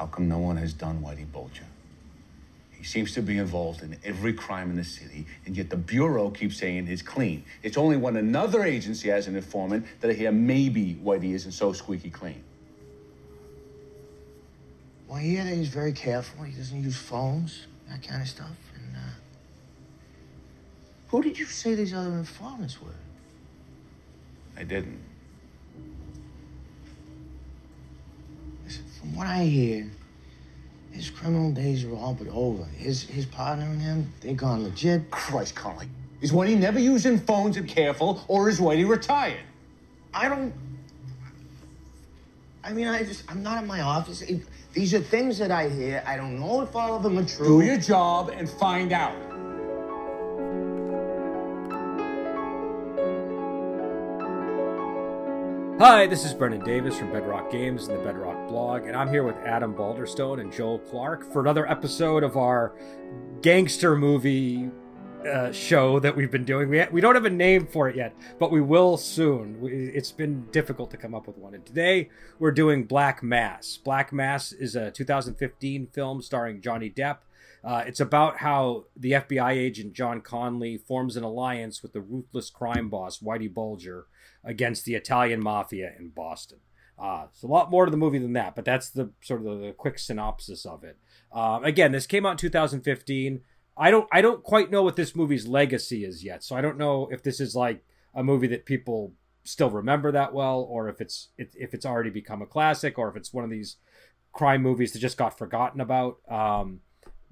How come no one has done Whitey Bulger? He seems to be involved in every crime in the city, and yet the Bureau keeps saying he's clean. It's only when another agency has an informant that I hear maybe Whitey isn't so squeaky clean. Well, I hear that he's very careful. He doesn't use phones, that kind of stuff. And, uh, who did you say these other informants were? I didn't. From what I hear, his criminal days are all but over. His his partner and him, they gone legit. Christ, Connolly. Is Whitey never using phones and careful, or is Whitey retired? I don't. I mean, I just I'm not in my office. It- these are things that I hear. I don't know if all of them are true. Do your job and find out. Hi, this is Brendan Davis from Bedrock Games and the Bedrock blog, and I'm here with Adam Balderstone and Joel Clark for another episode of our gangster movie uh, show that we've been doing. We, we don't have a name for it yet, but we will soon. We, it's been difficult to come up with one. And today we're doing Black Mass. Black Mass is a 2015 film starring Johnny Depp. Uh, it's about how the FBI agent John Connolly forms an alliance with the ruthless crime boss Whitey Bulger against the Italian mafia in Boston. Uh, it's a lot more to the movie than that, but that's the sort of the quick synopsis of it. Um, again, this came out in 2015. I don't I don't quite know what this movie's legacy is yet, so I don't know if this is like a movie that people still remember that well, or if it's if if it's already become a classic, or if it's one of these crime movies that just got forgotten about. Um,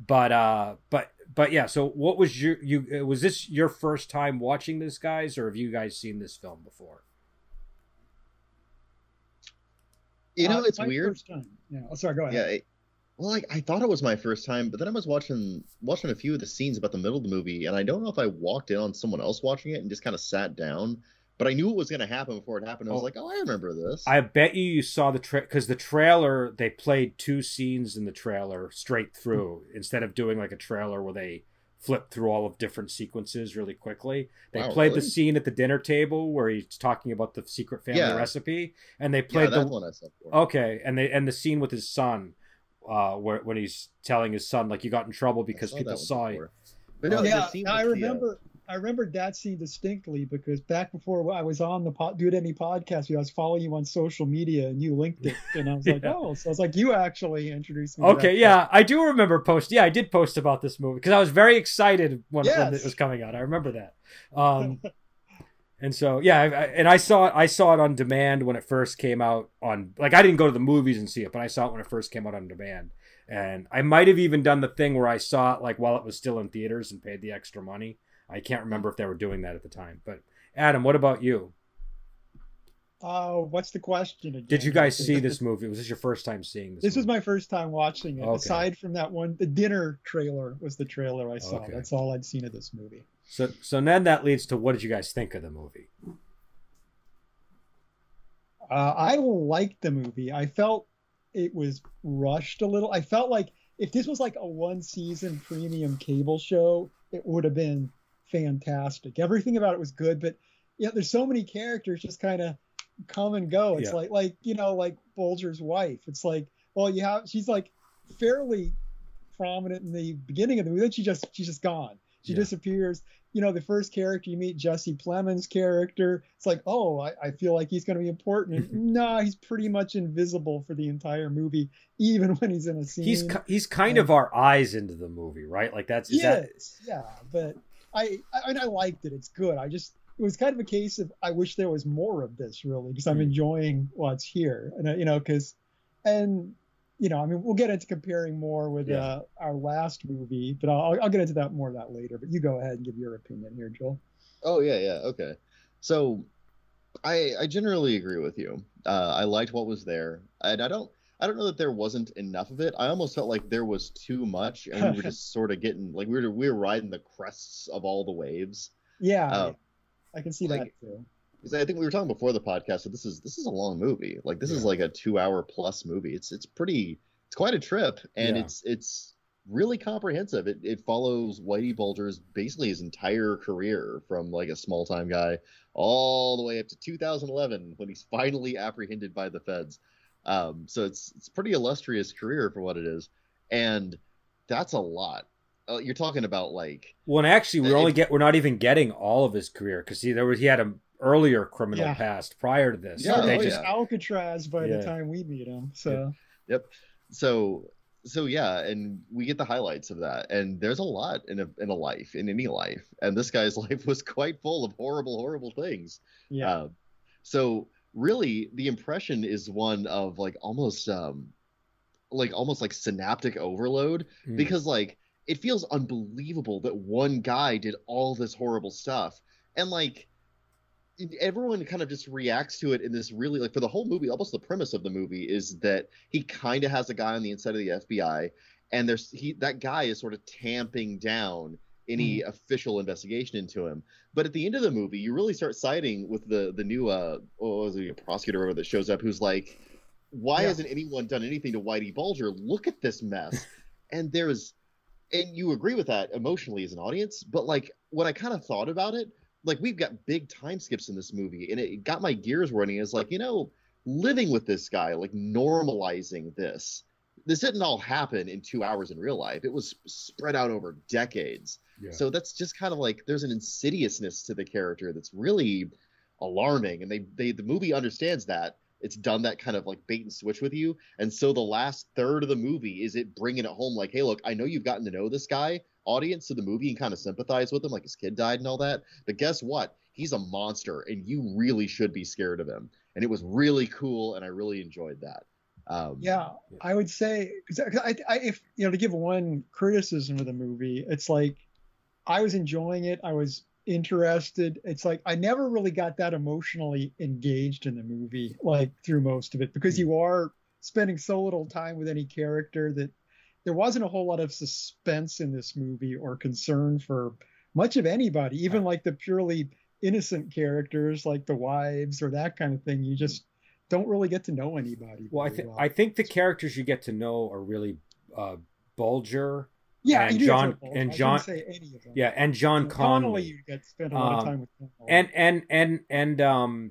but uh, but but yeah. So what was your you was this your first time watching this, guys, or have you guys seen this film before? You know, Uh, it's my weird. First time. Yeah. Oh, sorry. Go ahead. Yeah. it- well, like I thought it was my first time, but then I was watching watching a few of the scenes about the middle of the movie, and I don't know if I walked in on someone else watching it and just kind of sat down. But I knew it was going to happen before it happened. I was Oh. like, oh, I remember this. I bet you you saw the tra because the trailer they played two scenes in the trailer straight through instead of doing like a trailer where they flip through all of different sequences really quickly. They Wow, played the scene at the dinner table where he's talking about the secret family Yeah. recipe, and they yeah, played that's the one I saw. Before. okay, and they and the scene with his son, uh, where when he's telling his son like you got in trouble because saw people that one saw you. But no, the yeah, I with the, uh, remember. I remembered that scene distinctly because back before I was on the pod, Do It Any podcast, I was following you on social media and you linked it, and I was like, oh, so I was like, you actually introduced me. Okay, yeah, I do remember post. Yeah, I did post about this movie because I was very excited when, when it was coming out. I remember that. Um, and so yeah, I, I- and I saw it. I saw it on demand when it first came out. On like I didn't go to the movies and see it, but I saw it when it first came out on demand. And I might have even done the thing where I saw it like while it was still in theaters and paid the extra money. I can't remember if they were doing that at the time. But Adam, what about you? Oh, what's the question again? Did you guys see this movie? Was this your first time seeing this? This was my first time watching it. Okay. Aside from that one, the dinner trailer was the trailer I saw. Okay. That's all I'd seen of this movie. So so then that leads to what did you guys think of the movie? Uh, I liked the movie. I felt it was rushed a little. I felt like if this was like a one season premium cable show, it would have been fantastic. Everything about it was good, but yeah, there's so many characters just kind of come and go. It's Yeah. like like you know like Bulger's wife. It's like well you have she's like fairly prominent in the beginning of the movie, then she just she's just gone. She Yeah. disappears. You know, the first character you meet, Jesse Plemons' character, it's like, oh, I, I feel like he's going to be important. Nah, he's pretty much invisible for the entire movie, even when he's in a scene. He's he's kind of our eyes into the movie, right? Like that's is that yeah, but I, I and I liked it. It's good. I just it was kind of a case of I wish there was more of this really because I'm Mm. enjoying what's here, and uh, you know, because and you know, I mean, we'll get into comparing more with Yeah. uh, our last movie, but I'll I'll get into that more of that later. But you go ahead and give your opinion here, Joel. Oh yeah, yeah, okay. So I I generally agree with you. Uh, I liked what was there, and I don't I don't know that there wasn't enough of it. I almost felt like there was too much, and we were just sort of getting like we were we were riding the crests of all the waves. Yeah, Uh, I can see like- that too. Because I think we were talking before the podcast that this is this is a long movie. Like this is like a two hour plus movie. It's it's pretty it's quite a trip, and Yeah. it's it's really comprehensive. It it follows Whitey Bulger's basically his entire career from like a small time guy all the way up to 2011 when he's finally apprehended by the feds. Um, so it's it's pretty illustrious career for what it is, and that's a lot. Uh, you're talking about like Well, and actually, we're Uh, only get we're not even getting all of his career because see, there was he had an earlier criminal Yeah. past prior to this. Yeah, so they oh, just yeah. Alcatraz by Yeah. the time we meet him. So yep. so so yeah and we get the highlights of that and there's a lot in a in a life in any life and this guy's life was quite full of horrible horrible things yeah, uh, so really the impression is one of like almost um like almost like synaptic overload Mm. because like it feels unbelievable that one guy did all this horrible stuff and like everyone kind of just reacts to it in this really like for the whole movie almost the premise of the movie is that he kind of has a guy on the inside of the FBI and there's he that guy is sort of tamping down any official investigation into him. But at the end of the movie you really start siding with the the new uh was it, a prosecutor or that shows up who's like why Yeah. hasn't anyone done anything to Whitey Bulger? Look at this mess. And there's and you agree with that emotionally as an audience but like when I kind of thought about it like we've got big time skips in this movie and it got my gears running. Is like you know living with this guy like normalizing this this didn't all happen in two hours in real life. It was spread out over decades. Yeah. so that's just kind of like there's an insidiousness to the character that's really alarming and they they the movie understands that. It's done that kind of like bait and switch with you and so the last third of the movie is it bringing it home like hey look i know you've gotten to know this guy audience to the movie and kind of sympathize with him like his kid died and all that but guess what? He's a monster and you really should be scared of him. And it was really cool and i really enjoyed that um yeah, I would say because I, I, if you know to give one criticism of the movie, it's like I was enjoying it. I was interested. It's like I never really got that emotionally engaged in the movie, like through most of it, because you are spending so little time with any character that there wasn't a whole lot of suspense in this movie or concern for much of anybody, even like the purely innocent characters like the wives or that kind of thing. You just don't really get to know anybody. well, I think well. I think the characters you get to know are really uh, Bulger, yeah, and John- get to know and John- say any of them. yeah, and John And Connolly. you get spend a lot of Um, time with Connolly. and and and and um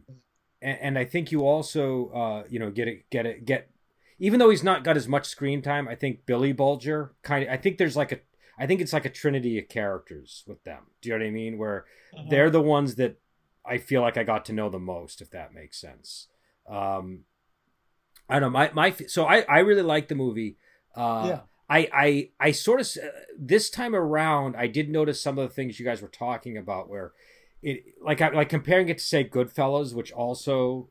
and, and I think you also uh you know get it get it get even though he's not got as much screen time I think Billy Bulger kind of I think there's like a I think it's like a trinity of characters with them do you know what I mean where Uh-huh. they're the ones that I feel like I got to know the most if that makes sense um I don't know my my so I I really like the movie. Uh yeah, I, I I sort of this time around I did notice some of the things you guys were talking about where it like I, like comparing it to say Goodfellas, which also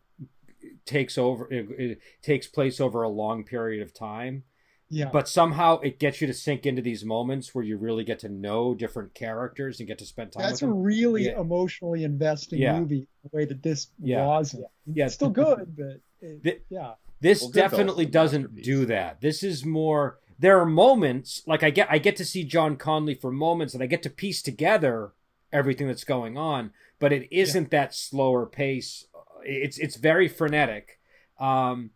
takes over it, it takes place over a long period of time, yeah, but somehow it gets you to sink into these moments where you really get to know different characters and get to spend time that's with a them. really Yeah. emotionally investing Yeah. movie. The way that this Yeah. wasn't. Yeah. It's still good, but it, The- yeah, This Well, definitely doesn't do that. This is more. There are moments like I get. I get to see John Connolly for moments, and I get to piece together everything that's going on. But it isn't that slower pace. It's it's very frenetic. Um,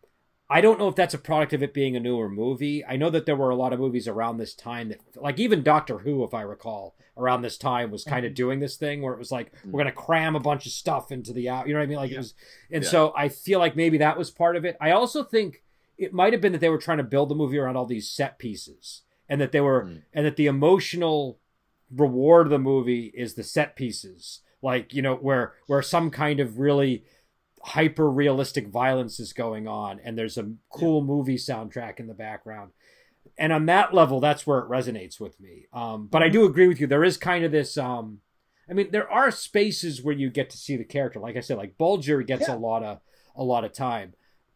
I don't know if that's a product of it being a newer movie. I know that there were a lot of movies around this time that, like even Doctor Who, if I recall, around this time was kind of doing this thing where it was like we're gonna cram a bunch of stuff into the out. You know what I mean? Like it was, and Yeah. so I feel like maybe that was part of it. I also think it might have been that they were trying to build the movie around all these set pieces, and that they were, Mm. and that the emotional reward of the movie is the set pieces, like you know where where some kind of really hyper realistic violence is going on and there's a cool movie soundtrack in the background. And on that level that's where it resonates with me. Um, but i do agree with you. There is kind of this um, i mean there are spaces where you get to see the character. Like i said like bulger gets Yeah. a lot of a lot of time.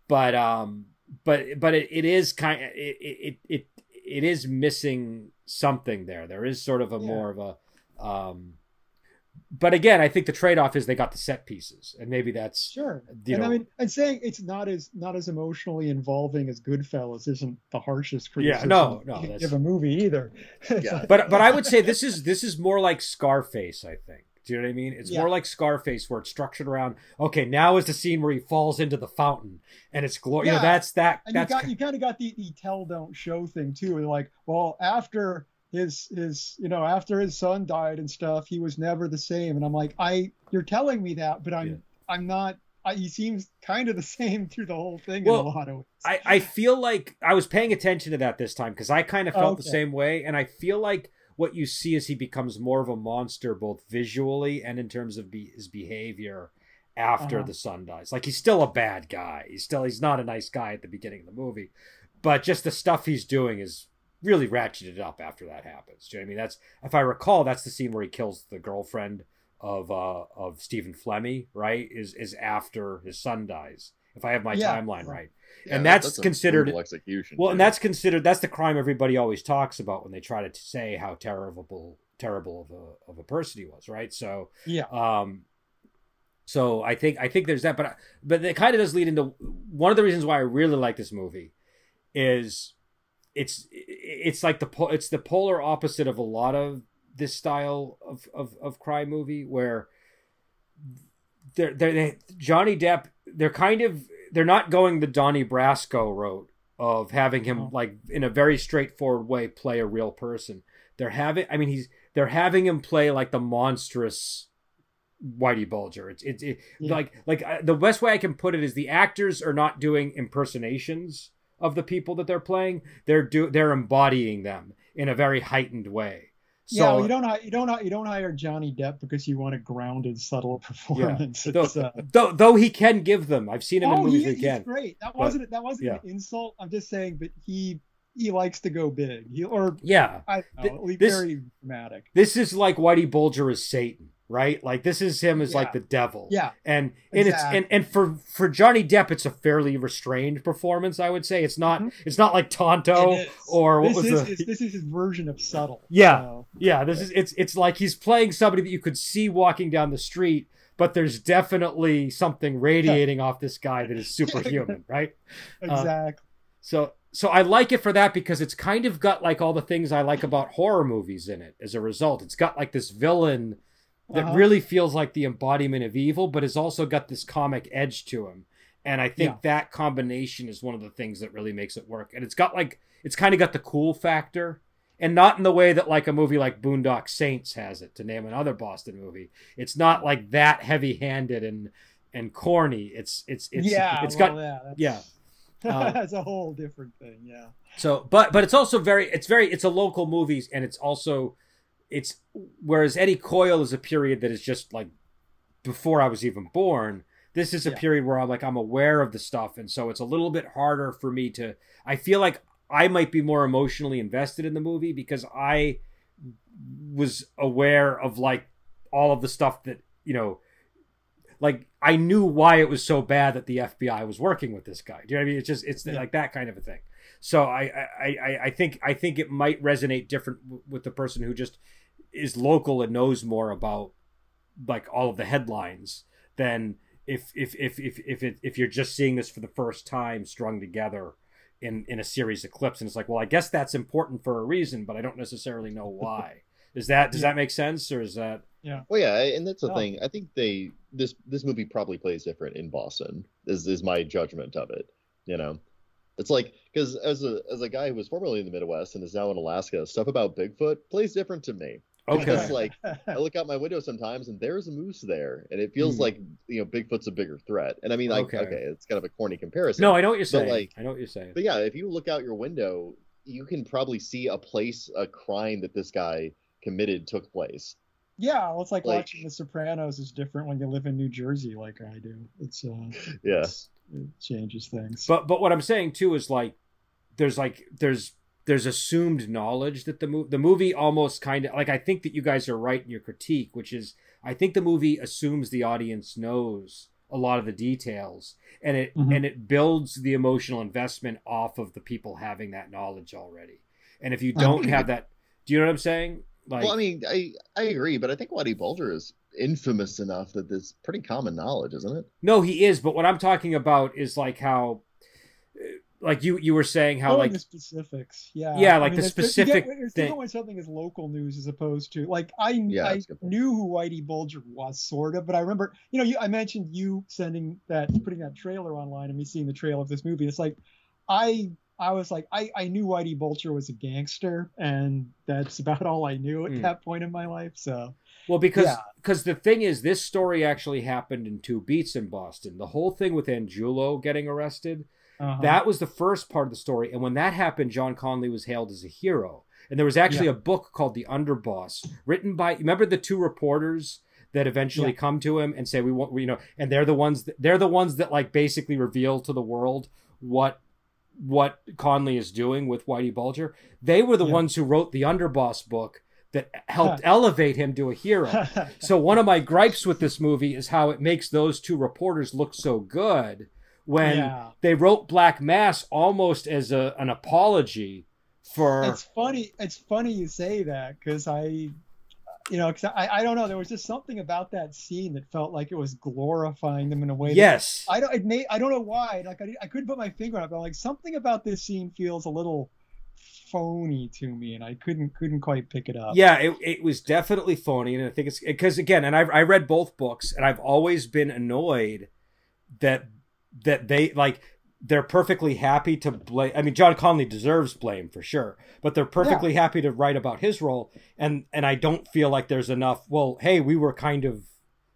But um but but it, it is kind of it, it it it is missing something there. There is sort of a Yeah. more of a um but again i think the trade-off is they got the set pieces and maybe that's sure. you and know I mean, and saying it's not as not as emotionally involving as Goodfellas isn't the harshest criticism. Yeah, no, no, you can that's- give a movie either. Yeah. like- but but I would say this is this is more like Scarface. I think. Do you know what I mean? It's Yeah. more like Scarface, where it's structured around. Okay, now is the scene where he falls into the fountain, and it's glorious. You know, Yeah. that's that. and you That's got you kind of got the, the tell don't show thing too. They're like, well, after his his you know after his son died and stuff, he was never the same. And I'm like, I you're telling me that, but I'm Yeah. I'm not I, he seems kind of the same through the whole thing Well, in a lot of ways. I, I feel like I was paying attention to that this time because I kind of felt the Okay. same way, and I feel like what you see is he becomes more of a monster both visually and in terms of be, his behavior after Uh-huh. the son dies. Like he's still a bad guy. He's still he's not a nice guy at the beginning of the movie, but just the stuff he's doing is really ratcheted up after that happens. Do you know what I mean? That's if I recall, that's the scene where he kills the girlfriend of uh of Stephen Flemmi, right? Is is after his son dies. If I have my Yeah. timeline right. Yeah, and that- that's considered- execution. Well, and that's considered that's the crime everybody always talks about when they try to say how terrible terrible of a of a person he was, right? So, yeah. um so I think I think there's that but but it kind of does lead into one of the reasons why I really like this movie is it's it's like the po- it's the polar opposite of a lot of this style of of, of crime movie where they're, they're they Johnny Depp they're kind of they're not going the Donnie Brasco route of having him like in a very straightforward way play a real person. They're having I mean he's they're having him play like the monstrous Whitey Bulger. It's it's it, Yeah. like like uh, the best way I can put it is the actors are not doing impersonations of the people that they're playing. They're do they're embodying them in a very heightened way. So yeah, well, you don't you don't you don't hire Johnny Depp because you want a grounded, subtle performance. though, uh, though though he can give them. I've seen him in oh, movies he, he's can. great. That but- wasn't that wasn't yeah. an insult. I'm just saying, but he he likes to go big. He or Yeah. I know, this- very dramatic. This is like Whitey Bulger is Satan, right? Like this is him as like the devil. Yeah, And and Exactly. it's and, and for for Johnny Depp it's a fairly restrained performance, I would say. It's not Mhm. it's not like Tonto or what this was is the his, this is his version of subtle. Yeah. So, Yeah, this is it's it's like he's playing somebody that you could see walking down the street, but there's definitely something radiating off this guy that is superhuman, right? exactly. So so I like it for that because it's kind of got like all the things I like about horror movies in it as a result. It's got like this villain that Uh-huh. really feels like the embodiment of evil, but has also got this comic edge to him. And I think Yeah. that combination is one of the things that really makes it work. And it's got like it's kind of got the cool factor. And not in the way that like a movie like Boondock Saints has it, to name another Boston movie. It's not like that heavy handed and and corny. It's it's it's yeah, it's well, got yeah, that's, yeah. Uh, that's a whole different thing. Yeah. so, but but it's also very it's very it's a local movies and it's also it's whereas Eddie Coyle is a period that is just like before I was even born. This is a Yeah. period where I'm like I'm aware of the stuff and so it's a little bit harder for me to I feel like I might be more emotionally invested in the movie because I was aware of like all of the stuff that, you know, like I knew why it was so bad that the FBI was working with this guy. Do you know what I mean? It's just it's Yeah. like that kind of a thing. So I I, I I think I think it might resonate different with the person who just is local and knows more about like all of the headlines than if if if if if, it, if you're just seeing this for the first time strung together in in a series of clips and it's like well I guess that's important for a reason but I don't necessarily know why. Is that does Yeah. that make sense or is that yeah. Well, yeah, and that's the Oh. thing. I think they this this movie probably plays different in Boston. Is is my judgment of it? You know, it's like because as a as a guy who was formerly in the Midwest and is now in Alaska, stuff about Bigfoot plays different to me. okay? Because like I look out my window sometimes and there's a moose there, and it feels Hmm. like you know Bigfoot's a bigger threat. And I mean, like Okay. okay, it's kind of a corny comparison. No, I know what you're saying. like- I know what you're saying. But yeah, if you look out your window, you can probably see a place, a crime that this guy committed took place. Yeah, well, it's like, Like- watching The Sopranos is different when you live in New Jersey, like I do. It's uh, Yeah. it's- it changes things. But but what I'm saying too is like there's like there's there's assumed knowledge that the movie the movie almost kind of like I think that you guys are right in your critique, which is I think the movie assumes the audience knows a lot of the details and it Mhm. and it builds the emotional investment off of the people having that knowledge already. And if you don't have that, do you know what I'm saying? Like well, I mean, I I agree, but I think Whitey Bulger is infamous enough that this pretty common knowledge, isn't it? no, he is, but what I'm talking about is like how uh, like you you were saying how Knowing like the specifics, yeah, Yeah, like the there's- there's- specific You get, thing. different when something is local news as opposed to like I Yeah, I that's a good point. knew who Whitey Bulger was sort of, but I remember you know you I mentioned you sending that putting that trailer online and me seeing the trailer of this movie. It's like I I was like I I knew Whitey Bulger was a gangster and that's about all I knew at Hmm. that point in my life. So Well, because Yeah. Because the thing is, this story actually happened in two beats in Boston. The whole thing with Angiulo getting arrested, Uh-huh. that was the first part of the story. And when that happened, John Connolly was hailed as a hero. And there was actually Yeah. a book called The Underboss, written by remember the two reporters that eventually Yeah. come to him and say we want we, you know, and they're the ones that, they're the ones that like basically reveal to the world what what Connolly is doing with Whitey Bulger. They were the Yeah. ones who wrote the Underboss book that helped elevate him to a hero. So one of my gripes with this movie is how it makes those two reporters look so good when Yeah. they wrote Black Mass almost as a, an apology for it's funny. It's funny you say that because I, you know, because I, I don't know. There was just something about that scene that felt like it was glorifying them in a way. that- yes. I don't. It may, I don't know why. Like I, I couldn't put my finger on it, but like something about this scene feels a little phony to me, and I couldn't couldn't quite pick it up. Yeah, it, it was definitely phony, and I think it's because again, and I I read both books, and I've always been annoyed that that they like they're perfectly happy to blame. I mean, John Connolly deserves blame for sure, but they're perfectly happy to write about his role, and and I don't feel like there's enough. Well, hey, we were kind of.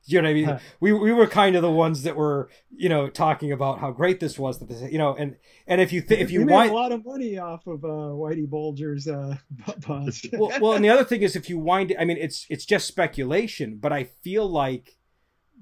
You know what I mean? Huh. We we were kind of the ones that were, you know, talking about how great this was. That this, you know, and and if you th- if you made want a lot of money off of uh, Whitey Bulger's uh, bust. well, well, and the other thing is, if you wind it, I mean, it's it's just speculation, but I feel like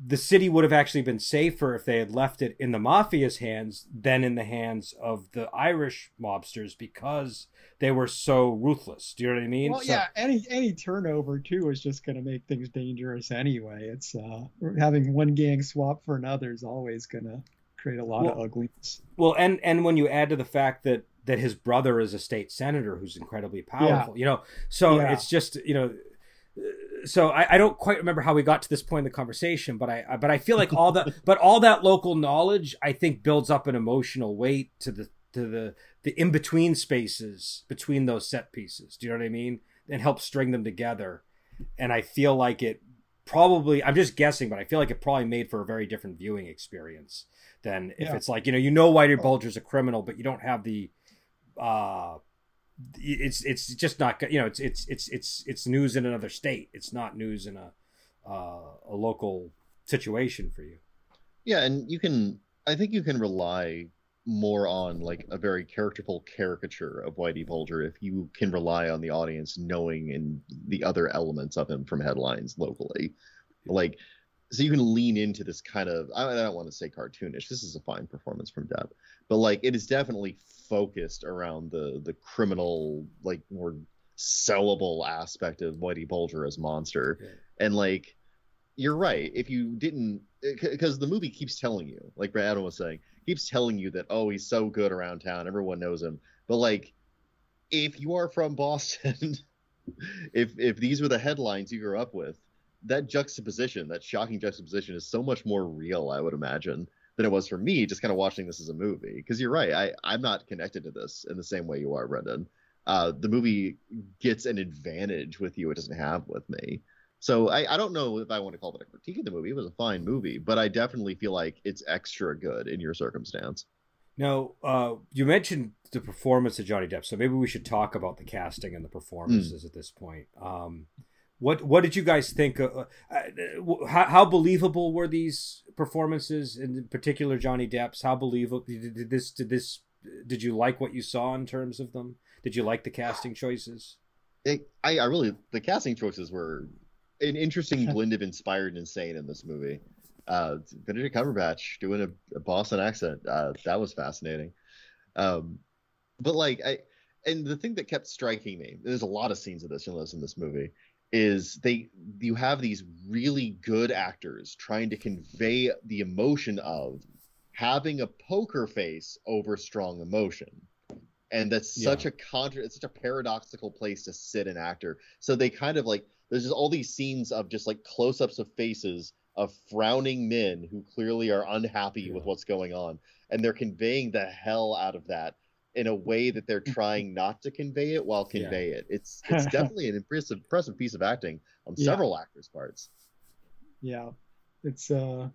the city would have actually been safer if they had left it in the mafia's hands than in the hands of the Irish mobsters because they were so ruthless. Do you know what I mean? Well, So- yeah, any any turnover too is just going to make things dangerous anyway. It's uh, having one gang swap for another is always going to create a lot of ugliness. Well, and and when you add to the fact that that his brother is a state senator who's incredibly powerful, you know, so Yeah. it's just you know, so I, I don't quite remember how we got to this point in the conversation, but I I- but I feel like all that but all that local knowledge I think builds up an emotional weight to the to the the in between spaces between those set pieces. Do you know what I mean? And help string them together, and I feel like it probably I'm just guessing, but I feel like it probably made for a very different viewing experience than if Yeah. it's like you know you know Whitey Bulger's a criminal, but you don't have the uh it's it's just not you know it's it's it's it's it's news in another state. It's not news in a uh, a local situation for you. Yeah, and you can I think you can rely more on like a very characterful caricature of Whitey Bulger if you can rely on the audience knowing and the other elements of him from headlines locally. Like so you can lean into this kind of I don't want to say cartoonish. This is a fine performance from Depp, but like it is definitely focused around the the criminal like more sellable aspect of Whitey Bulger as monster. Yeah. And like you're right. If you didn't, eh, because the movie keeps telling you, like Brad Adam was saying, keeps telling you that oh he's so good around town, everyone knows him. But like, if you are from Boston, if if these were the headlines you grew up with, that juxtaposition, that shocking juxtaposition, is so much more real, I would imagine, than it was for me just kind of watching this as a movie. Because you're right, I I'm not connected to this in the same way you are, Brendan. Uh, the movie gets an advantage with you it doesn't have with me. So I, I don't know if I want to call it a critique of the movie. It was a fine movie, but I definitely feel like it's extra good in your circumstance. Now, uh, you mentioned the performance of Johnny Depp, so maybe we should talk about the casting and the performances at this point. Um, what what did you guys think? Uh, uh, how, how believable were these performances, in particular Johnny Depp's? How believable did, this? Did this? Did you like what you saw in terms of them? Did you like the casting choices? It, I, I really the casting choices were an interesting blend of inspired and insane in this movie. Uh, Benedict Cumberbatch doing a, a Boston accent uh, that was fascinating. Um, but like I, and the thing that kept striking me, there's a lot of scenes of this in this movie, is they you have these really good actors trying to convey the emotion of having a poker face over strong emotion. And that's such a contra it's such a paradoxical place to sit an actor. So they kind of like there's just all these scenes of just like close-ups of faces of frowning men who clearly are unhappy Yeah. with what's going on. And they're conveying the hell out of that in a way that they're trying not to convey it while Yeah. convey it. It's it's definitely an impressive impressive piece of acting on Yeah. several actors parts. Yeah, it's uh,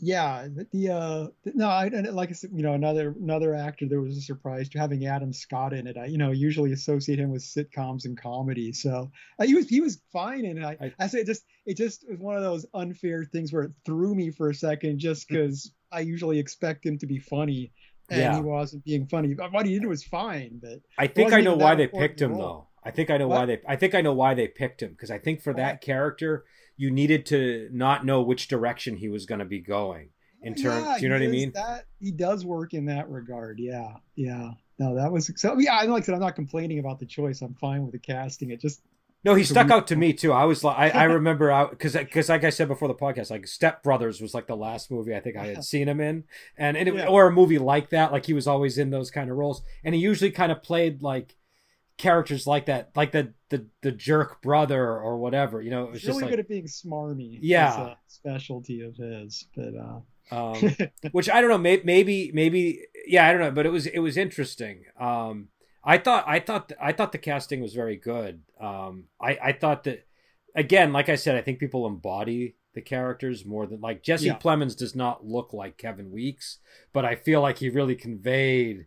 yeah the, the uh no I and like I said you know another another actor there was a surprise to having Adam Scott in it. I you know usually associate him with sitcoms and comedy. So uh, he was he was fine and I I, I say it just it just was one of those unfair things where it threw me for a second just because I usually expect him to be funny and Yeah. he wasn't being funny what he did was fine but I think I know why they picked him though. I think I know why they I think I know why they picked him because I think for that character you needed to not know which direction he was going to be going in oh, terms Yeah, do you know what I mean? That he does work in that regard. Yeah, yeah. No, that was so. Yeah, like I said, I'm not complaining about the choice. I'm fine with the casting. It just No, he So stuck we- out to me too. I was like, I, I remember out because because like I said before the podcast, like Step Brothers was like the last movie I think I had seen him in, and, and it, Yeah. or a movie like that. Like he was always in those kind of roles, and he usually kind of played like characters like that, like the the the jerk brother or whatever. You know, it was he's just really like good at being smarmy. Yeah. A specialty of his. But uh, um, which I don't know, maybe, maybe, maybe, yeah, I don't know, but it was it was interesting. Um, I thought, I thought, I thought the casting was very good. Um, I, I thought that, again, like I said, I think people embody the characters more than like Jesse Yeah. Plemons does not look like Kevin Weeks, but I feel like he really conveyed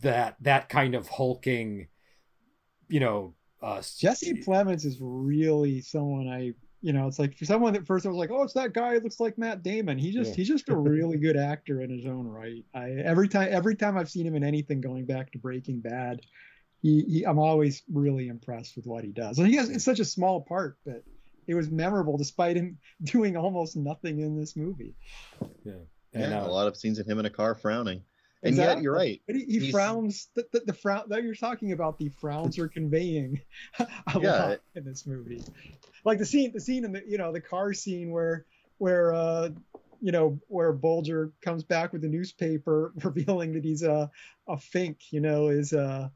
that that kind of hulking, you know, uh, Jesse Plemons is really someone I. You know, it's like for someone that first I was like, oh, it's that guy who looks like Matt Damon. He just Yeah. he's just a really good actor in his own right. I every time every time I've seen him in anything going back to Breaking Bad, he, he I'm always really impressed with what he does. And he has it's such a small part, but it was memorable despite him doing almost nothing in this movie. yeah, Yeah, and, uh, a lot of scenes of him in a car frowning. And yet, you're right. But he, he frowns. The, the, the frown that you're talking about, the frowns are conveying a Yeah. lot in this movie. Like the scene, the scene in the you know the car scene where where uh you know where Bulger comes back with the newspaper revealing that he's a a fink. You know is uh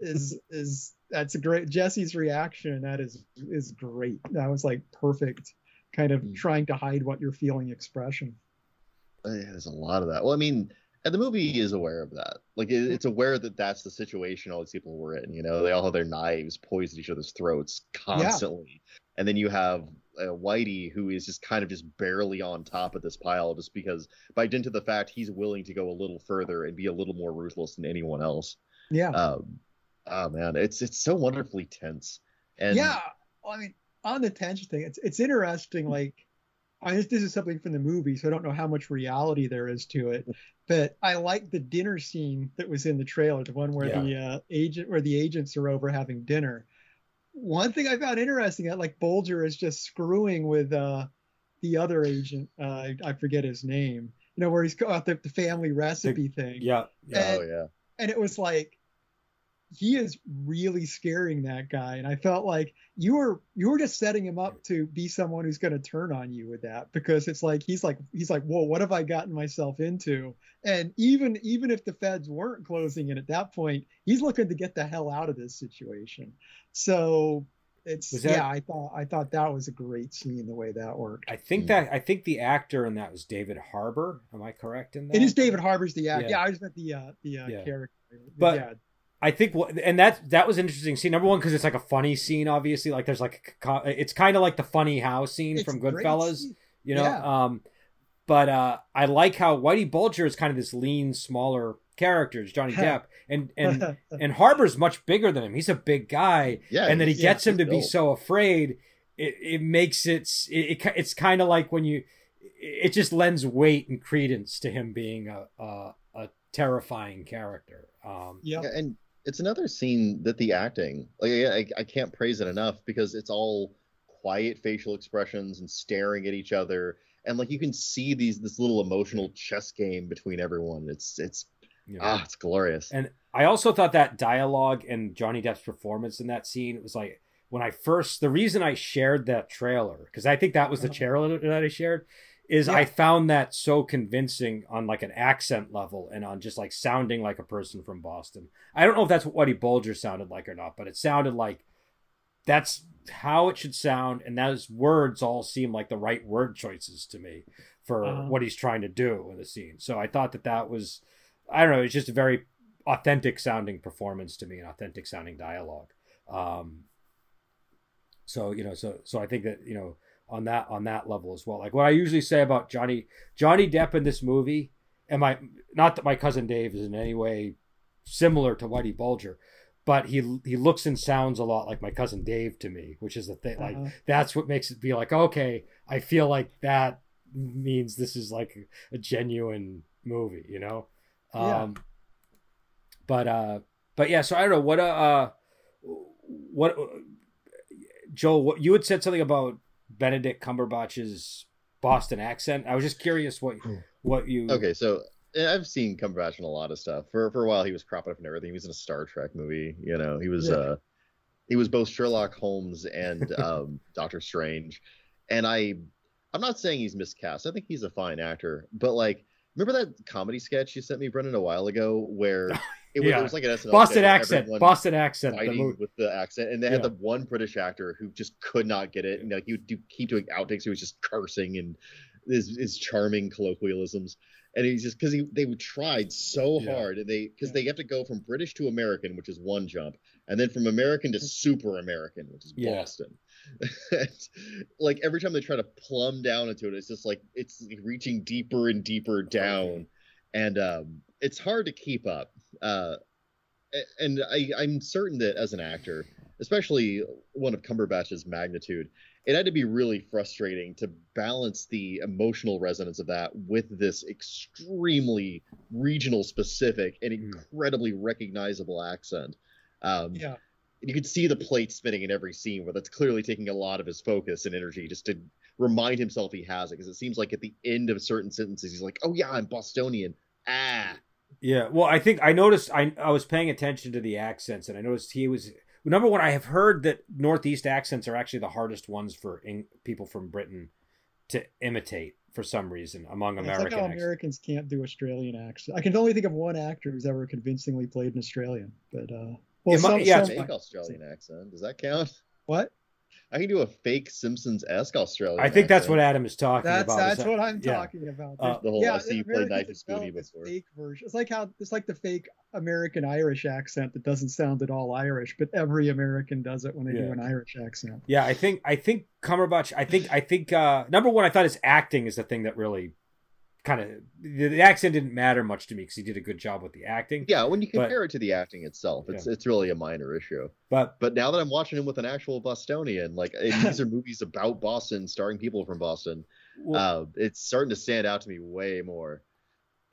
is is that's a great Jesse's reaction. That is is great. That was like perfect. Kind of Mm. trying to hide what you're feeling expression. Yeah, There's a lot of that. Well, I mean, and the movie is aware of that. Like, it, it's aware that that's the situation all these people were in. You know, they all have their knives poised at each other's throats constantly. yeah. And then you have uh, Whitey, who is just kind of just barely on top of this pile, just because by dint of the fact he's willing to go a little further and be a little more ruthless than anyone else. Yeah. Um, oh man, it's it's so wonderfully tense. And yeah i mean on the tension thing it's it's interesting like I this, this is something from the movie so i don't know how much reality there is to it but i like the dinner scene that was in the trailer the one where Yeah. the uh, agent where the agents are over having dinner one thing i found interesting that like Bulger is just screwing with uh the other agent uh i, I forget his name you know where he's got the, the family recipe thing yeah, yeah. oh yeah. and it was like he is really scaring that guy and i felt like you were you were just setting him up to be someone who's going to turn on you with that because it's like he's like he's like whoa what have i gotten myself into and even even if the feds weren't closing in at that point he's looking to get the hell out of this situation so it's Was that- yeah i thought i thought that was a great scene the way that worked I think that I think the actor in that was David Harbour. Am I correct in that? it is david harbour's the actor Yeah. yeah, i just meant the uh the uh, Yeah. character But- yeah I think what and that that was an interesting scene. Number one, because it's like a funny scene. Obviously, like there's like a it's kind of like the funny house scene it's from Goodfellas. scene. You know, Yeah. um, but uh, I like how Whitey Bulger is kind of this lean, smaller character, it's Johnny Depp, and and and Harbour's much bigger than him. He's a big guy, Yeah. and then he he's- gets him he's to be so afraid. It it makes it it, it it's kind of like when you it just lends weight and credence to him being a a, a terrifying character. Um, yeah Yeah, and it's another scene that the acting, like I, I- can't praise it enough because it's all quiet facial expressions and staring at each other, and like you can see these this little emotional chess game between everyone. It's it's know. ah, it's glorious. And I also thought that dialogue and Johnny Depp's performance in that scene it was like when I first the reason I shared that trailer because I think that was the Uh-huh. trailer that I shared is Yeah. I found that so convincing on like an accent level and on just like sounding like a person from Boston. I don't know if that's what Whitey Bulger sounded like or not, but it sounded like that's how it should sound and those words all seem like the right word choices to me for Uh-huh. what he's trying to do in the scene. So I thought that that was I don't know, it's just a very authentic sounding performance to me, an authentic sounding dialogue. Um, so you know, so so I think that you know on that on that level as well. Like what I usually say about Johnny Johnny Depp in this movie, and my not that my cousin Dave is in any way similar to Whitey Bulger, but he he looks and sounds a lot like my cousin Dave to me, which is the thing. Like Uh-huh. that's what makes it be like okay, I feel like that means this is like a genuine movie, you know. Yeah. Um, but uh, but yeah. So I don't know what uh, uh what Joel, what you had said something about Benedict Cumberbatch's Boston accent. I was just curious what what you Okay, so I've seen Cumberbatch in a lot of stuff. For for a while, he was cropping up and everything. He was in a Star Trek movie. You know, he was Yeah. uh, he was both Sherlock Holmes and um, Doctor Strange. And I, I'm not saying he's miscast. I think he's a fine actor. But like, remember that comedy sketch you sent me, Brendan, a while ago, where it was, Yeah. it was like an SNL Boston accent, Boston accent. The with the accent, and they Yeah. had the one British actor who just could not get it, and like he would do, keep doing outtakes. He was just cursing and his, his charming colloquialisms, and he's just because he they would tried so Yeah. hard, and they because they have to go from British to American, which is one jump, and then from American to mm-hmm. super American, which is. Boston. Like every time they try to plumb down into it, it's just like it's reaching deeper and deeper down, and um, it's hard to keep up. Uh, and I, I'm certain that as an actor, especially one of Cumberbatch's magnitude, it had to be really frustrating to balance the emotional resonance of that with this extremely regional specific and Mm. incredibly recognizable accent. Um, Yeah. You could see the plate spinning in every scene where that's clearly taking a lot of his focus and energy just to remind himself he has it because it seems like at the end of certain sentences he's like oh yeah i'm bostonian ah Yeah, well, I think I noticed. I I was paying attention to the accents, and I noticed he was number one. I have heard that Northeast accents are actually the hardest ones for in, people from Britain to imitate for some reason among It's like American how accents. Americans can't do Australian accents. I can only think of one actor who's ever convincingly played an Australian, but uh, well, It might- some, yeah, some- fake australian accent does that count what? i can do a fake simpsons-esque australian I think that's what Adam is talking That's about. that's what I'm yeah. talking about. Uh, The whole, I see you play Americans Knife and Spoony developed this before. Fake version. It's like how it's like the fake American Irish accent that doesn't sound at all Irish, but every American does it when they Yeah. do an Irish accent. Yeah, I think I think Cumberbatch. I think I think uh, number one, I thought his acting is the thing that really kind of the, the accent didn't matter much to me because he did a good job with the acting. yeah when you But- compare it to the acting itself it's it's really a minor issue But but now that i'm watching him with an actual bostonian like these are movies about boston starring people from boston well, uh, it's starting to stand out to me way more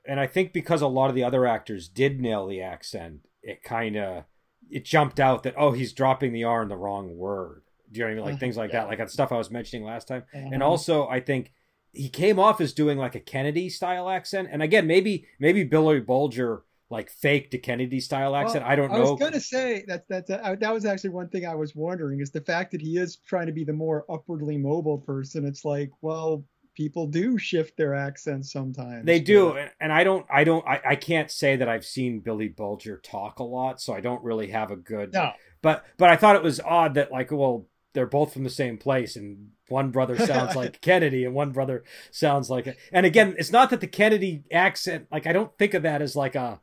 and I think because a lot of the other actors did nail the accent, it kind of it jumped out that oh he's dropping the R in the wrong word. Do you know what I mean? Like Uh-huh. things like that, like that stuff I was mentioning last time. And Uh-huh. also, I think he came off as doing like a Kennedy style accent. And again, maybe maybe Billy Bulger like faked a Kennedy style accent. Well, I don't know. I was gonna say that that that, that was actually one thing I was wondering is the fact that he is trying to be the more upwardly mobile person. It's like, well, people do shift their accents sometimes. They do, but- and I don't. I don't. I, I can't say that I've seen Billy Bulger talk a lot, so I don't really have a good. No, But but I thought it was odd that like well they're both from the same place and one brother sounds like Kennedy and one brother sounds like a, and again it's not that the Kennedy accent like I don't think of that as like a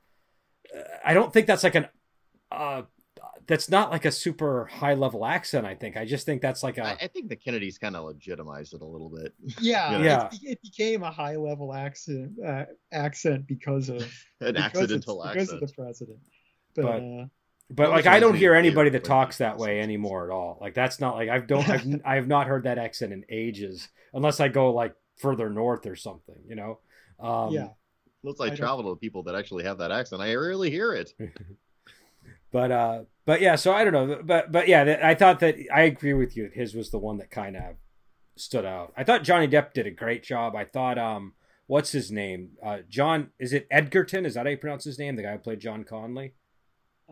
I don't think that's like an uh that's not like a super high level accent I think I just think that's like a I, I think the kennedys kind of legitimized it a little bit yeah, Yeah. It, it became a high level accent uh, accent because of an because accidental it's- because of the president. But, But- uh, but like I don't hear anybody that talks that way anymore at all. Like that's not like I've don't I've, I have not heard that accent in ages unless I go like further north or something you know? Um yeah, unless I, I don't- travel to people that actually have that accent I rarely hear it. But uh but yeah so i don't know but but yeah i thought that i agree with you his was the one that kind of stood out. I thought johnny depp did a great job. I thought um what's his name? Uh john is it edgerton? Is that how you pronounce his name? The guy who played john connolly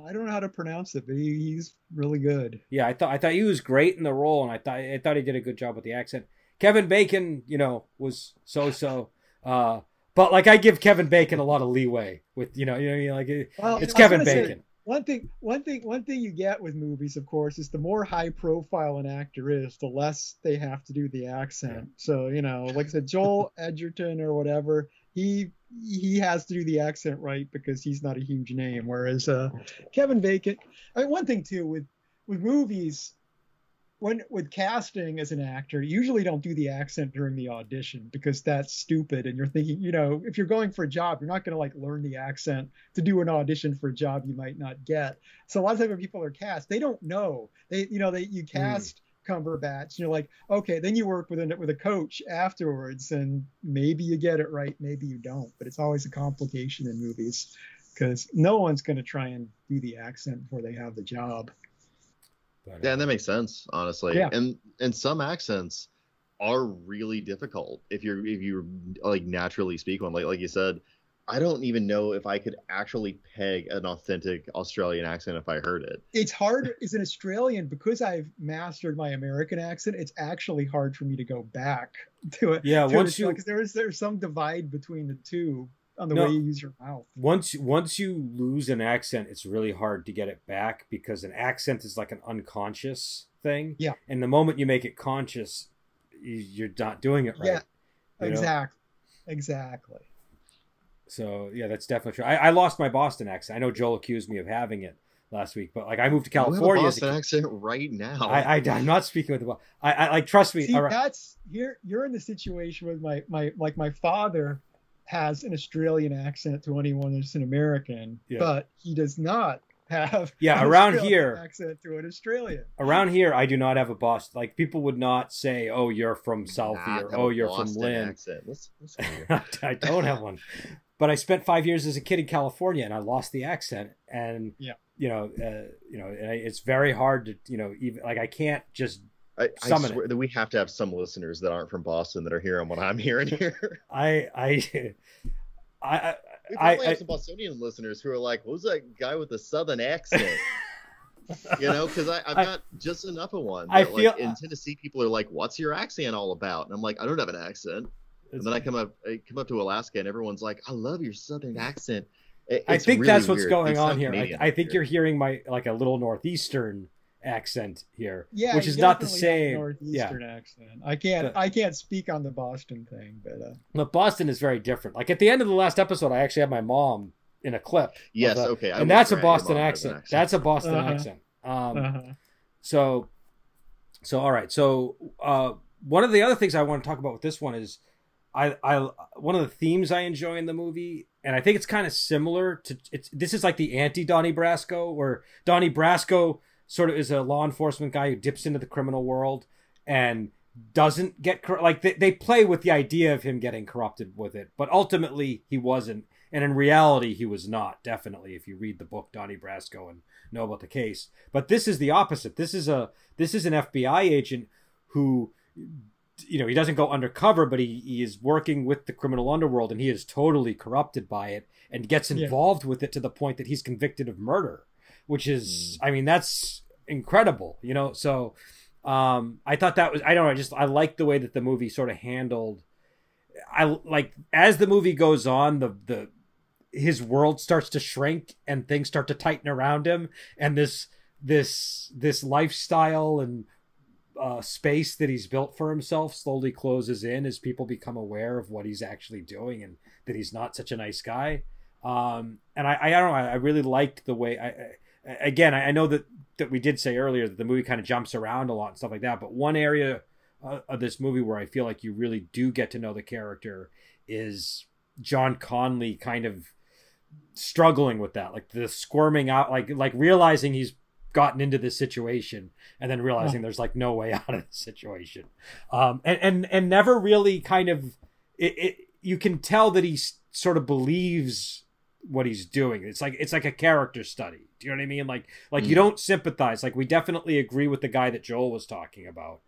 I don't know how to pronounce it, but he, he's really good. yeah i thought i thought he was great in the role and i thought i thought he did a good job with the accent kevin bacon you know was so so uh but like i give kevin bacon a lot of leeway with you know you know what I mean? like it- Well, it's kevin gonna say, bacon one thing one thing one thing you get with movies of course is the more high profile an actor is the less they have to do the accent so you know like i said joel edgerton or whatever he he has to do the accent right because he's not a huge name whereas uh kevin bacon I mean, one thing too with with movies when with casting as an actor, you usually don't do the accent during the audition because that's stupid. And you're thinking, you know, if you're going for a job, you're not going to like learn the accent to do an audition for a job you might not get. So a lot of times when people are cast, they don't know. They, you know, they you cast. Mm. Cumberbatch, and you're like, okay, then you work with a with a coach afterwards, and maybe you get it right, maybe you don't. But it's always a complication in movies because no one's going to try and do the accent before they have the job. Yeah, and that makes sense, honestly. Yeah. And and some accents are really difficult if you're if you like naturally speak one. Like like you said, I don't even know if I could actually peg an authentic Australian accent if I heard it. It's hard as an Australian because I've mastered my American accent. It's actually hard for me to go back to it. Yeah, to once you because there is there's some divide between the two on the no, way you use your mouth. Once once you lose an accent, it's really hard to get it back because an accent is like an unconscious thing. Yeah. And the moment you make it conscious, you're not doing it right. Yeah. Exactly. Know? Exactly. So yeah, that's definitely true. I, I, lost my Boston accent. I know Joel accused me of having it last week, but like I moved to California. You have a Boston a accent right now. I, I am not speaking with the. I, I like trust me. See, that's you're you're in the situation with my my like my father has an Australian accent to anyone that's an American, yeah. but he does not have yeah around here accent to an Australian. Around here, I do not have a Boston. Like people would not say, "Oh, you're from Southie," or "Oh, you're Boston from Lynn." Let's, let's I don't have one, but I spent five years as a kid in California, and I lost the accent. And yeah, you know, uh, you know, it's very hard to you know even like I can't just I, I swear that we have to have some listeners that aren't from Boston that are hearing what I'm hearing here. I I I we probably I, have some Bostonian listeners who are like, "Who's that guy with the southern accent?" you know, because I've I, got just enough of one. That, I feel like, in Tennessee, people are like, "What's your accent all about?" And I'm like, "I don't have an accent." And then I come up, I come up to Alaska, and everyone's like, "I love your southern accent." It, I think really that's what's weird. going it's on here. I, I, think here. you're hearing my like a little northeastern accent here, yeah, which is not the same. Northeastern yeah. accent. I can't. But, I can't speak on the Boston thing, but uh... but Boston is very different. Like at the end of the last episode, I actually had my mom in a clip. Yes, a, okay, and that's a Boston accent. accent. That's a Boston uh-huh. accent. Um, uh-huh. so, so all right. So uh, one of the other things I want to talk about with this one is. I, I one of the themes I enjoy in the movie, and I think it's kind of similar to it's. This is like the anti Donnie Brasco, where Donnie Brasco sort of is a law enforcement guy who dips into the criminal world and doesn't get like they, they play with the idea of him getting corrupted with it but ultimately he wasn't and in reality he was not definitely if you read the book donnie brasco and know about the case but this is the opposite this is a this is an fbi agent who you know he doesn't go undercover but he, he is working with the criminal underworld and he is totally corrupted by it and gets involved yeah. with it to the point that he's convicted of murder which is mm. I mean that's incredible, you know. So um I thought that was I don't know, I just I like the way that the movie sort of handled I like as the movie goes on the the his world starts to shrink and things start to tighten around him and this this this lifestyle and uh, space that he's built for himself slowly closes in as people become aware of what he's actually doing and that he's not such a nice guy. Um, and I, I don't know, I, I really liked the way I, again, I know that that we did say earlier that the movie kind of jumps around a lot and stuff like that. But one area uh, of this movie where I feel like you really do get to know the character is John Connolly kind of struggling with that, like the squirming out, like like realizing he's gotten into this situation and then realizing there's like no way out of the situation, um, and and and never really kind of it, it you can tell that he sort of believes what he's doing. It's like it's like a character study. Do you know what I mean? Like like mm. you don't sympathize. Like we definitely agree with the guy that Joel was talking about,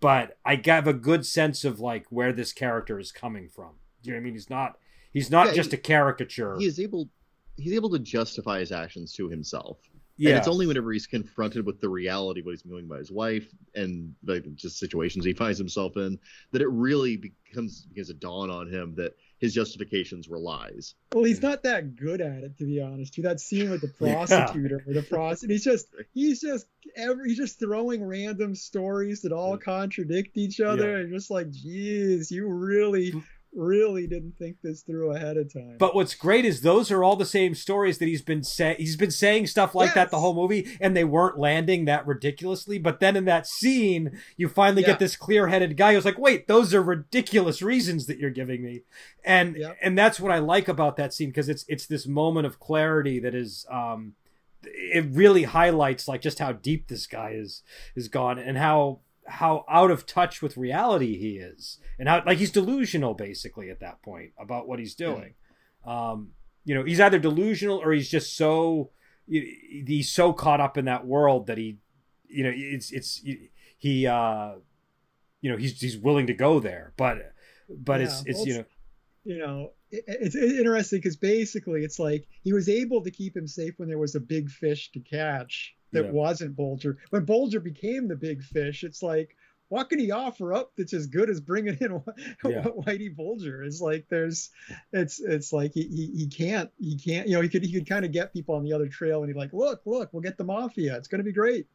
but I have a good sense of like where this character is coming from. Do you know what I mean? He's not he's not yeah, just he, a caricature. He is able he's able to justify his actions to himself. Yeah. And it's only whenever he's confronted with the reality of what he's doing by his wife and like just situations he finds himself in that it really becomes begins to dawn on him that his justifications were lies. Well, he's not that good at it, to be honest. To that scene with the prosecutor yeah. or the prosecutor, he's just he's just every he's just throwing random stories that all contradict each other, yeah. and just like, geez, you really mm. Really didn't think this through ahead of time. But what's great is those are all the same stories that he's been saying. He's been saying stuff like that the whole movie, and they weren't landing that ridiculously. But then in that scene, you finally Yeah. get this clear-headed guy who's like, "Wait, those are ridiculous reasons that you're giving me," and and that's what I like about that scene because it's it's this moment of clarity that is. um it really highlights like just how deep this guy is is gone and how how out of touch with reality he is and how like he's delusional basically at that point about what he's doing. Um you know he's either delusional or he's just so he's so caught up in that world that he you know it's it's he uh you know he's he's willing to go there. But but it's Yeah, it's well, you know you know, it's interesting because basically it's like he was able to keep him safe when there was a big fish to catch that Yeah. wasn't Bulger. When Bulger became the big fish, it's like, what can he offer up that's as good as bringing in Yeah. Whitey Bulger? It's like there's, it's it's like he, he he can't he can't you know he could he could kind of get people on the other trail and he's like, look look we'll get the mafia it's gonna be great,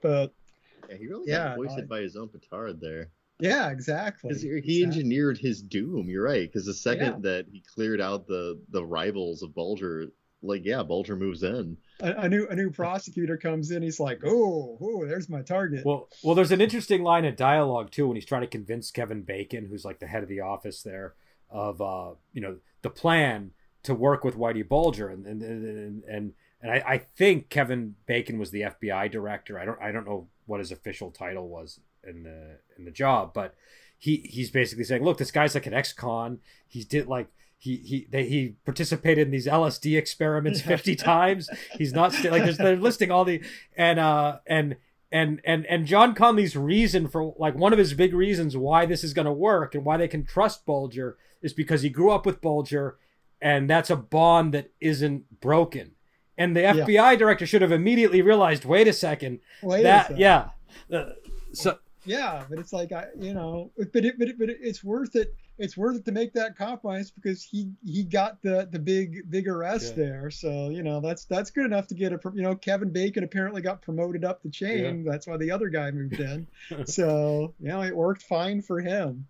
but Yeah, he really Yeah, got hoisted no, by his own petard there. yeah exactly Because he he exactly. engineered his doom. You're right. Because the second Yeah. that he cleared out the the rivals of Bulger, like yeah, Bulger moves in. a, a new a new prosecutor comes in he's like oh oh there's my target Well, well, there's an interesting line of dialogue too when he's trying to convince Kevin Bacon, who's like the head of the office there, of uh, you know, the plan to work with Whitey Bulger, and and and and, and I, I think Kevin Bacon was the FBI director. I don't I don't know what his official title was in the in the job, but he he's basically saying, look, this guy's like an ex-con. He did like. He he they, he participated in these LSD experiments fifty times. He's not st- like there's, they're listing all the and uh and and and and John Connolly's reason for like one of his big reasons why this is going to work and why they can trust Bulger is because he grew up with Bulger, and that's a bond that isn't broken. And the Yeah. FBI director should have immediately realized, wait a second, Wait a that second. yeah, Uh, so Yeah, but it's like I, you know, but it, but it, but it, it's worth it. It's worth it to make that compromise because he he got the the big big arrest Yeah. there. So you know that's that's good enough to get a you know Kevin Bacon apparently got promoted up the chain. That's why the other guy moved in. so you know it worked fine for him.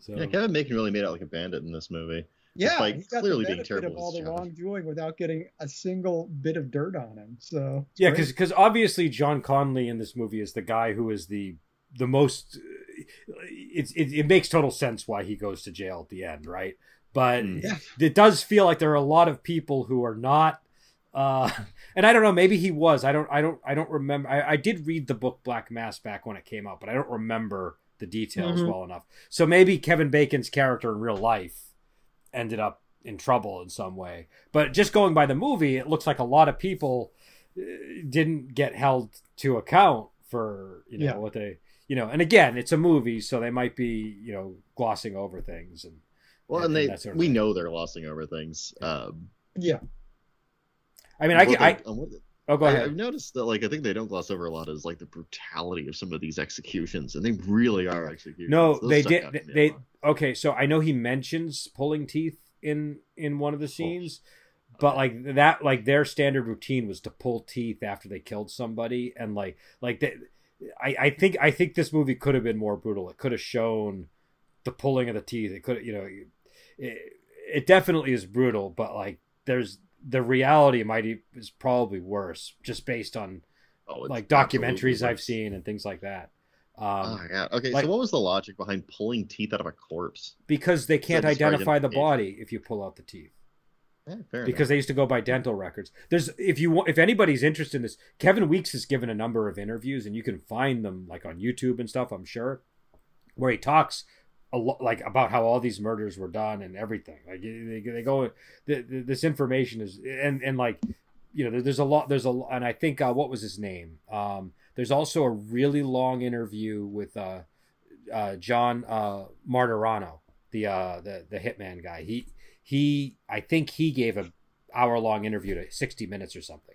so Yeah, Kevin Bacon really made out like a bandit in this movie. Yeah, Despite he got clearly the being terrible of all the wrongdoing without getting a single bit of dirt on him. So yeah, great. because obviously John Connolly in this movie is the guy who is the the most. It, it it makes total sense why he goes to jail at the end, right? But Mm. Yeah. it does feel like there are a lot of people who are not. Uh, and I don't know. Maybe he was. I don't. I don't. I don't remember. I, I did read the book Black Mass back when it came out, but I don't remember the details Mhm. well enough. So maybe Kevin Bacon's character in real life ended up in trouble in some way. But just going by the movie, it looks like a lot of people uh, didn't get held to account for you know Yeah. what they you know. And again, it's a movie, so they might be you know glossing over things and Well, and- and and they that sort of we thing. know they're glossing over things. Um, yeah, I mean, I, what can- I they- um, what oh go I, ahead. I've noticed that like I think they don't gloss over a lot is like the brutality of some of these executions, and they really are executions. No, Those they did. out to me a They okay. So I know he mentions pulling teeth in in one of the scenes, but like that, like their standard routine was to pull teeth after they killed somebody, and like like they, I I think I think this movie could have been more brutal. It could have shown the pulling of the teeth. It could you know, it, it definitely is brutal, but like there's the reality might is probably worse just based on Oh, like documentaries I've seen and things like that. Um, oh my god. Okay, like- so what was the logic behind pulling teeth out of a corpse? because they can't identify the body if you pull out the teeth Because they used to go by dental records. There's if you want if anybody's interested in this kevin weeks has given a number of interviews and you can find them like on youtube and stuff i'm sure where he talks a lot like about how all these murders were done and everything. Like they, they go the, the, this information is and and like you know there's a lot there's a and i think uh, what was his name? Um there's also a really long interview with uh uh john uh martorano the uh the the hitman guy. He he i think he gave a hour long interview to 60 minutes or something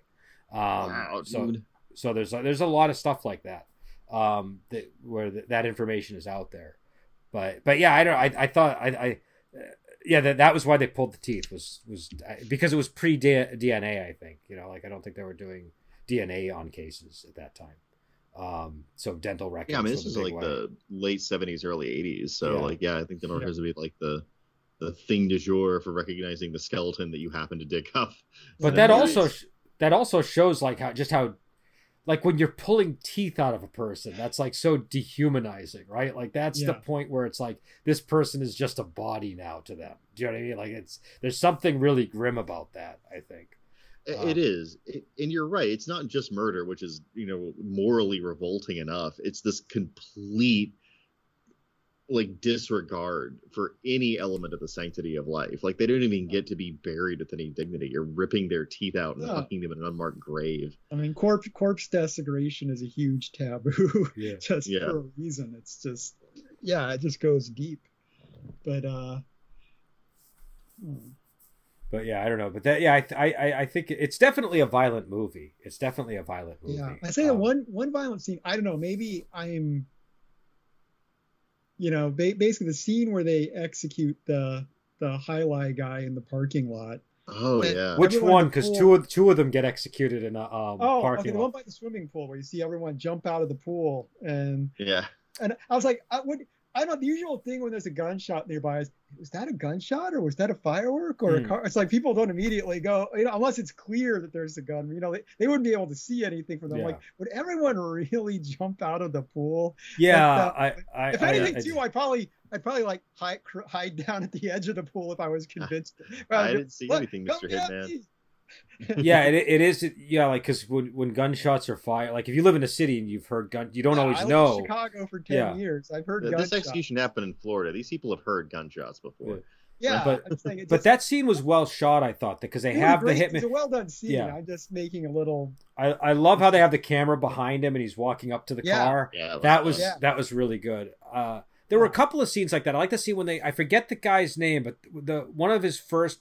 um wow, so dude. so there's there's a lot of stuff like that um that where th- that information is out there but but yeah i don't i, I thought i i yeah that, that was why they pulled the teeth was was because it was pre dna i think you know like i don't think they were doing dna on cases at that time Um, so dental records. Yeah, I mean this was is like one. the late '70s, early '80s. So Yeah. like, yeah, I think dental records would be like the the thing du jour for recognizing the skeleton that you happen to dig up. But that the also sh- that also shows like how just how like when you're pulling teeth out of a person, that's like so dehumanizing, right? Like that's the point where it's like this person is just a body now to them. Do you know what I mean? Like it's there's something really grim about that. I think. I- Um, it is, it, and you're right. It's not just murder, which is you know morally revolting enough. It's this complete like disregard for any element of the sanctity of life. Like they don't even get to be buried with any dignity. You're ripping their teeth out and Yeah. hucking them in an unmarked grave. I mean, corpse corpse desecration is a huge taboo, Yeah. just Yeah. for a reason. It's just, yeah, it just goes deep. But uh, hmm. But yeah, I don't know. But that yeah, I I I- I think it's definitely a violent movie. It's definitely a violent movie. yeah, I say that Um, one one violent scene. I don't know. Maybe I'm, you know, ba- basically the scene where they execute the the highlight guy in the parking lot. Oh But- yeah, Which one? Because two of two of them get executed in a um, Oh, parking okay, the lot. one by the swimming pool where you see everyone jump out of the pool and yeah. And I was like, I would, I don't know. The usual thing when there's a gunshot nearby is, was that a gunshot or was that a firework or Hmm. a car? It's like people don't immediately go, you know, unless it's clear that there's a gun. You know, they, they wouldn't be able to see anything from them. Yeah. Like, would everyone really jump out of the pool? Yeah, Like, I, I, If I- anything, I- too, I'd probably, I'd probably like hide, cr- hide down at the edge of the pool if I was convinced. I didn't see Look, anything, Mr. Hitman. me. Yeah, it, it is. Yeah, like because when when gunshots are fired, like if you live in a city and you've heard gun, you don't Yeah, always I lived know. in Chicago for ten Yeah. years. I've heard This gunshots. execution happened in Florida. These people have heard gunshots before. Yeah, but- I'm saying it But just- that scene was well shot, I thought, because they it was have the great. It's a well done scene. Yeah. I'm just making a little. I, I love how they have the camera behind him and he's walking up to the Yeah. car. Yeah, That was Yeah. that was really good. Uh, there were a couple of scenes like that. I like to see when they I forget the guy's name, but the one of his first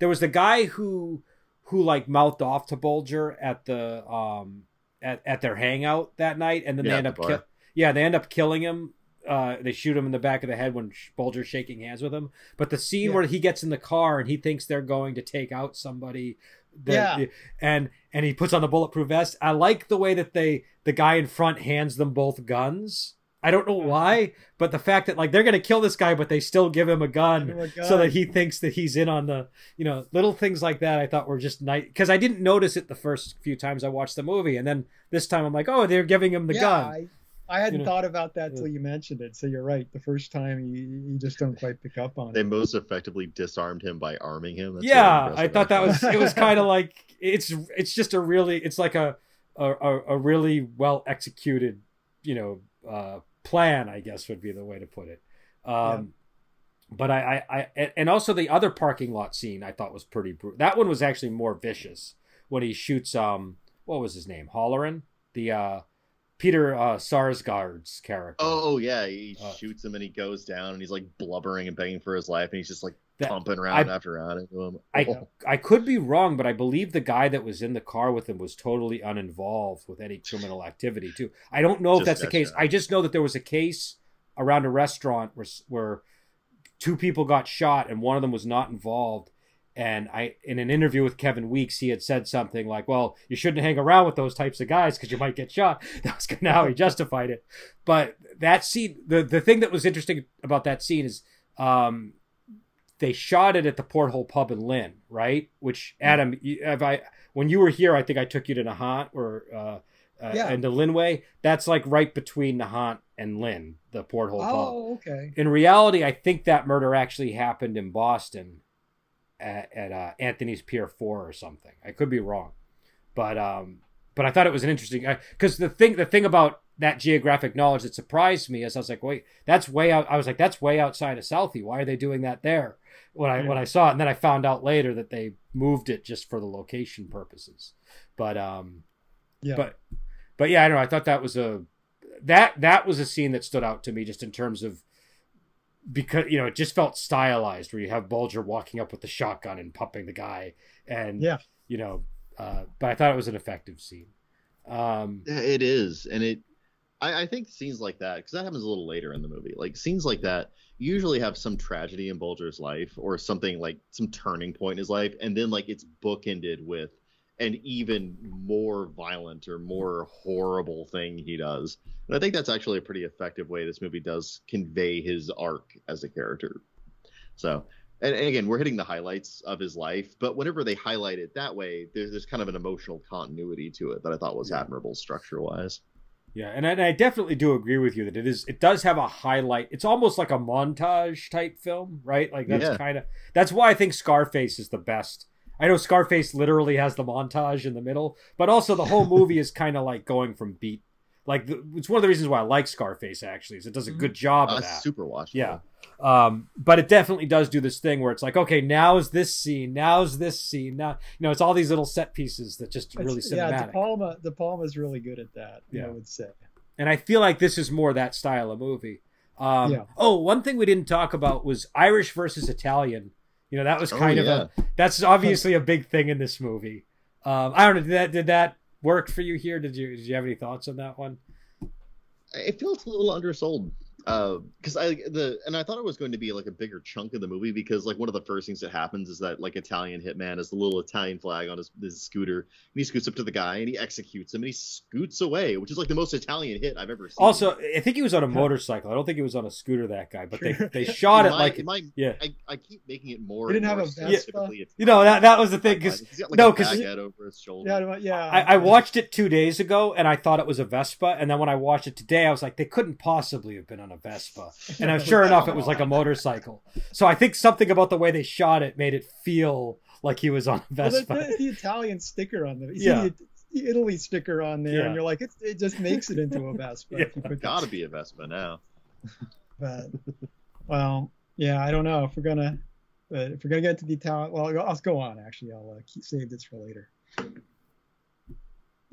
there was the guy who who like mouthed off to Bulger at the um at, at their hangout that night, and then Yeah, they end the up bar. kill yeah they end up killing him. Uh, they shoot him in the back of the head when Bulger's shaking hands with him. But the scene Yeah. where he gets in the car and he thinks they're going to take out somebody, that, Yeah. and and he puts on the bulletproof vest. I like the way that they the guy in front hands them both guns. I don't know why, but the fact that like they're gonna kill this guy, but they still give him a gun, Give him a so that he thinks that he's in on the you know little things like that. I thought were just nice because I didn't notice it the first few times I watched the movie, and then this time I'm like, oh, they're giving him the yeah, gun. I, I hadn't You know? thought about that Yeah. till you mentioned it. So you're right. The first time you, you just don't quite pick up on They it. They most effectively disarmed him by arming him. That's really yeah, I thought that was it was kind of like it's it's just a really it's like a a, a, a really well executed you know uh, plan I guess would be the way to put it. Um, But I, I, I and also the other parking lot scene I thought was pretty brutal. That one was actually more vicious when he shoots um what was his name Halloran? the uh Peter uh, Sarsgaard's character. Oh yeah, he Uh, shoots him and he goes down and he's like blubbering and begging for his life and he's just like That- pumping round I- after round into him. I I could be wrong, but I believe the guy that was in the car with him was totally uninvolved with any criminal activity too. I don't know if Just that's the case. shot. I just know that there was a case around a restaurant where where two people got shot and one of them was not involved. And I, in an interview with Kevin Weeks, he had said something like, "Well, you shouldn't hang around with those types of guys because you might get shot." That was kind of how he justified it. But that scene, the the thing that was interesting about that scene is, um, they shot it at the Porthole Pub in Lynn, right? Which Adam, you- have I when you were here, I think I took you to Nahant or uh, uh, Yeah. and to Lynnway. That's like right between Nahant and Lynn, the Porthole Pub. Oh, okay. In reality, I think that murder actually happened in Boston at, at uh, Anthony's Pier Four or something. I could be wrong, but um, but I thought it was an interesting because the thing the thing about that geographic knowledge that surprised me as I was like, wait, that's way out. I was like, that's way outside of Southie. Why are they doing that there? When I when I saw it, and then I found out later that they moved it just for the location purposes. But um, Yeah. but but yeah, I don't know. I thought that was a that that was a scene that stood out to me just in terms of because you know it just felt stylized where you have Bulger walking up with the shotgun and pumping the guy and Yeah. you know uh, but I thought it was an effective scene. Um, Yeah, it is, and it. I, I think scenes like that because that happens a little later in the movie. Like scenes like that usually have some tragedy in Bulger's life or something like some turning point in his life, and then like it's bookended with an even more violent or more horrible thing he does. And I think that's actually a pretty effective way this movie does convey his arc as a character. So, and, and again, we're hitting the highlights of his life, but whenever they highlight it that way, there's, there's kind of an emotional continuity to it that I thought was admirable structure wise. Yeah, and I, and I definitely do agree with you that it is. It does have a highlight. It's almost like a montage type film, right? Like that's Yeah. kind of that's why I think Scarface is the best. I know Scarface literally has the montage in the middle, but also the whole movie is kind of like going from beat. Like the, it's one of the reasons why I like Scarface. Actually, is it does a good job of Uh, that. super watchable. Yeah. Um, but it definitely does do this thing where it's like, okay, now's this scene, now's this scene, now you know, it's all these little set pieces that just really It's- yeah, cinematic. De Palma, De Palma's really good at that. Yeah. I would say. and I feel like this is more that style of movie. Um, Yeah. Oh, one thing we didn't talk about was Irish versus Italian. You know, that was Oh, kind of a that's obviously a big thing in this movie. Um, I don't know. Did that did that work for you here? Did you did you have any thoughts on that one? it feels a little undersold Uh, because I the and I thought it was going to be like a bigger chunk of the movie because like one of the first things that happens is that like Italian hitman has the little Italian flag on his, his scooter and he scoots up to the guy and he executes him and he scoots away which is like the most Italian hit I've ever seen. Also, I think he was on a motorcycle. I don't think he was on a scooter. That guy, but they they shot In it like in my, yeah. I, I keep making it more. He didn't and have a Vespa? specifically You know that that was the thing Italian. because He's got, like, no, a 'cause it- over his shoulder. Yeah, yeah. I, I watched it two days ago and I thought it was a Vespa, and then when I watched it today, I was like, they couldn't possibly have been on a Vespa. And I was sure enough, it was like a motorcycle. So I think something about the way they shot it made it feel like he was on a Well, the, Vespa. the, the Italian sticker on the, Yeah. the, the Italy sticker on there, Yeah. and you're like, it, it just makes it into a Vespa. Yeah. if you put Gotta be a Vespa now. But, well, yeah, I don't know if we're gonna, but if we're gonna get to the Italian, well, I'll, I'll go on. Actually, I'll uh, keep, save this for later.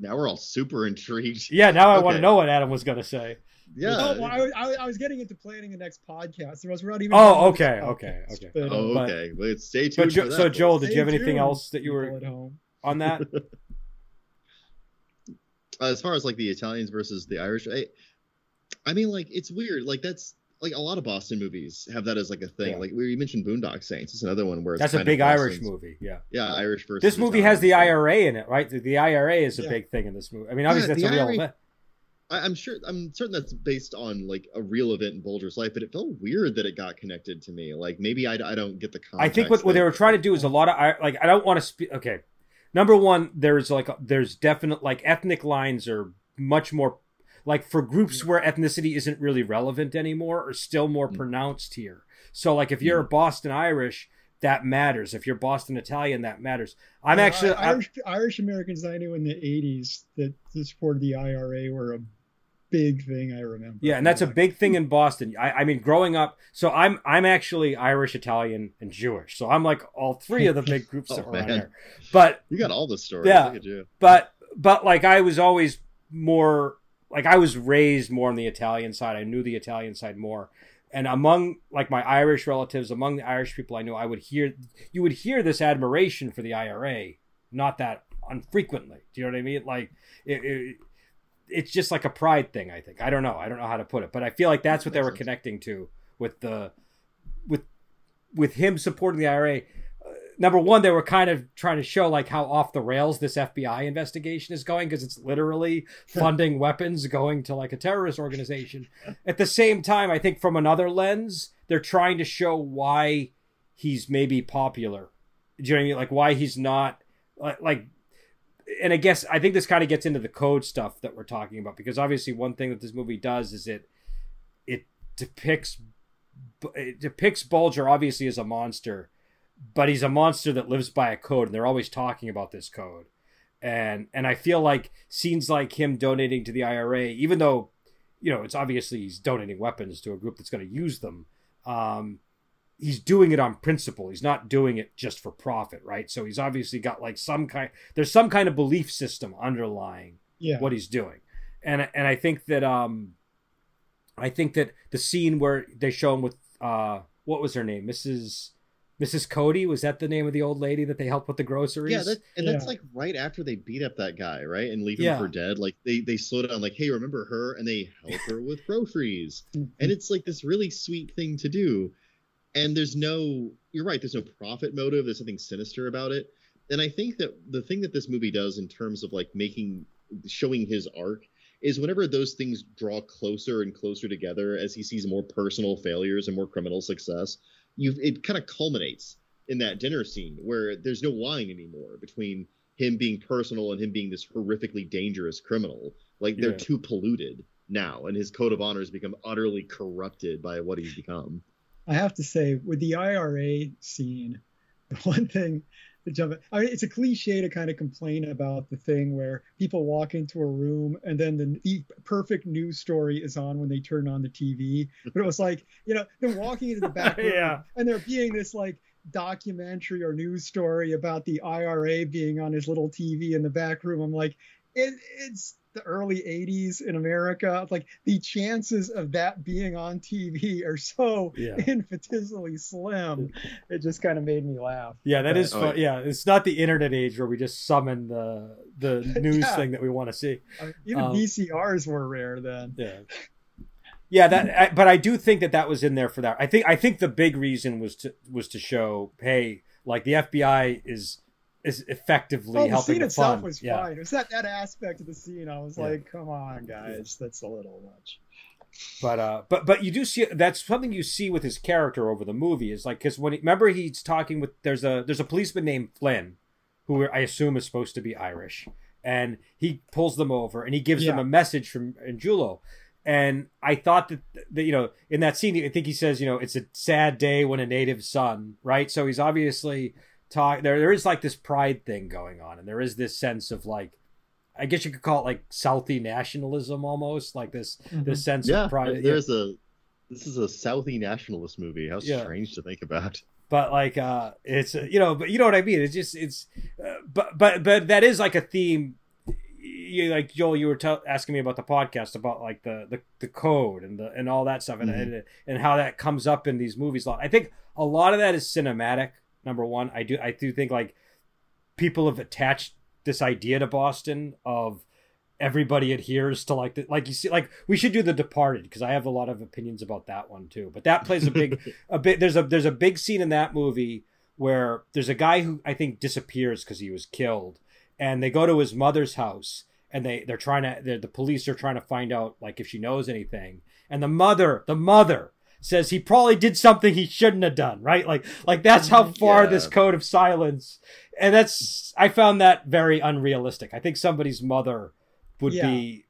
Now we're all super intrigued. yeah, now I want to know what Adam was going to say. Yeah. Oh, well, I, I, I was getting into planning the next podcast. There was not even. Oh, okay, okay, podcast, okay. But, Oh, But- okay. Well, stay So, tuned. jo- for that, so. Joel, did stay you have anything tuned, else that you were at home? on that? Uh, as far as like the Italians versus the Irish, I, I mean, like it's weird. Like that's like a lot of Boston movies have that as like a thing. Yeah. Like we mentioned Boondock Saints. It's another one where it's That's a kind of big Irish movie. Yeah. Yeah, Irish versus. This movie has the IRA in it, right? The, the IRA is a Yeah. big thing in this movie. I mean, obviously Yeah, that's a the real IRA event. I, I'm sure. I'm certain that's based on like a real event in Bulger's life, but it felt weird that it got connected to me. Like maybe I, I don't get the context. I think what, what they were trying to do is a lot of I- like I don't want to speak. Okay, number one, there's like there's definite like ethnic lines are much more like for groups where ethnicity isn't really relevant anymore are still more Mm. pronounced here. So like if you're Boston Irish, that matters. If you're Boston Italian, that matters. I'm Yeah, actually I- Irish, Irish Americans I knew in the '80s that that supported the IRA were a big thing. I remember. Yeah, and that's a big thing in Boston. I, I mean, growing up, so I'm I'm actually Irish, Italian, and Jewish. So I'm like all three of the big groups Oh, that were there. But You got all the stories. Yeah. Look at you. but but like I was always more like I was raised more on the Italian side. I knew the Italian side more. And among like my Irish relatives, among the Irish people I knew, I would hear you would hear this admiration for the IRA, not that unfrequently. Do you know what I mean? Like it, it it's just like a pride thing, I think. I don't know. I don't know how to put it, but I feel like that's what they were sense. connecting to with the with with him supporting the IRA. Uh, number one, they were kind of trying to show like how off the rails this FBI investigation is going because it's literally funding weapons going to like a terrorist organization. At the same time, I think from another lens, they're trying to show why he's maybe popular. Do you know what I mean? Like why he's not like like and I guess I think this kind of gets into the code stuff that we're talking about because obviously one thing that this movie does is it it depicts it depicts Bulger obviously as a monster, but he's a monster that lives by a code, and they're always talking about this code. And and I feel like scenes like him donating to the IRA, even though you know it's obviously he's donating weapons to a group that's going to use them, um, he's doing it on principle. He's not doing it just for profit, right? So he's obviously got like some kind. There's some kind of belief system underlying yeah. what he's doing, and and I think that um, I think that the scene where they show him with uh, what was her name, Mrs. Mrs. Cody, was that the name of the old lady that they helped with the groceries? Yeah, that, and that's like right after they beat up that guy, right, and leave him Yeah. for dead. Like they they slow down, like, hey, remember her, and they help her with groceries, Mhm. and it's like this really sweet thing to do. And there's no, you're right, there's no profit motive. There's something sinister about it, and I think that the thing that this movie does in terms of like making showing his arc is whenever those things draw closer and closer together as he sees more personal failures and more criminal success, you it kind of culminates in that dinner scene where there's no line anymore between him being personal and him being this horrifically dangerous criminal. Like they're Yeah. too polluted now, and his code of honor has become utterly corrupted by what he's become. I have to say, with the IRA scene, the one thing to jump, I mean, it's a cliche to kind of complain about the thing where people walk into a room and then the, the perfect news story is on when they turn on the TV. But it was like, you know, them walking into the back room Yeah. and there being this like documentary or news story about the IRA being on his little TV in the back room. I'm like, it, it's the early 80s in America. Like the chances of that being on TV are so Yeah. infinitesimally slim. It just kind of made me laugh. Yeah, that But- is Oh, fun. Yeah, it's not the internet age where we just summon the the news Yeah. thing that we want to see. I mean, even Um, VCRs were rare then. Yeah. Yeah, that. I, but I do think that that was in there for that. I think. I think the big reason was to was to show, hey, like the FBI is is effectively Well, the scene itself fund. was yeah. fine. It was that, that aspect of the scene. I was Yeah. like, come on, guys, that's a little much. But uh, but but you do see that's something you see with his character over the movie is like because when he, remember he's talking with there's a there's a policeman named Flynn, who I assume is supposed to be Irish, and he pulls them over and he gives them a message from Angiulo. And I thought that, that you know in that scene I think he says you know it's a sad day when a native son right so he's obviously talk there there is like this pride thing going on and there is this sense of like I guess you could call it like Southie nationalism almost like this this sense Yeah, of pride. there's a this is a Southie nationalist movie. How Yeah. strange to think about. but like uh it's uh, you know but you know what i mean it's just it's uh, but but but that is like a theme you like joel you were tell asking me about the podcast about like the the, the code and the and all that stuff and, Mhm. and and how that comes up in these movies a lot i think a lot of that is cinematic number one i do i do think like people have attached this idea to boston of everybody adheres to like the, like you see like we should do the departed because i have a lot of opinions about that one too. But that plays a big a bit there's a there's a big scene in that movie where there's a guy who I think disappears because he was killed, and they go to his mother's house and they they're trying to they're, the police are trying to find out like if she knows anything, and the mother the mother says he probably did something he shouldn't have done right like like that's how far Yeah. this code of silence and that's I found that very unrealistic I think somebody's mother would Yeah. be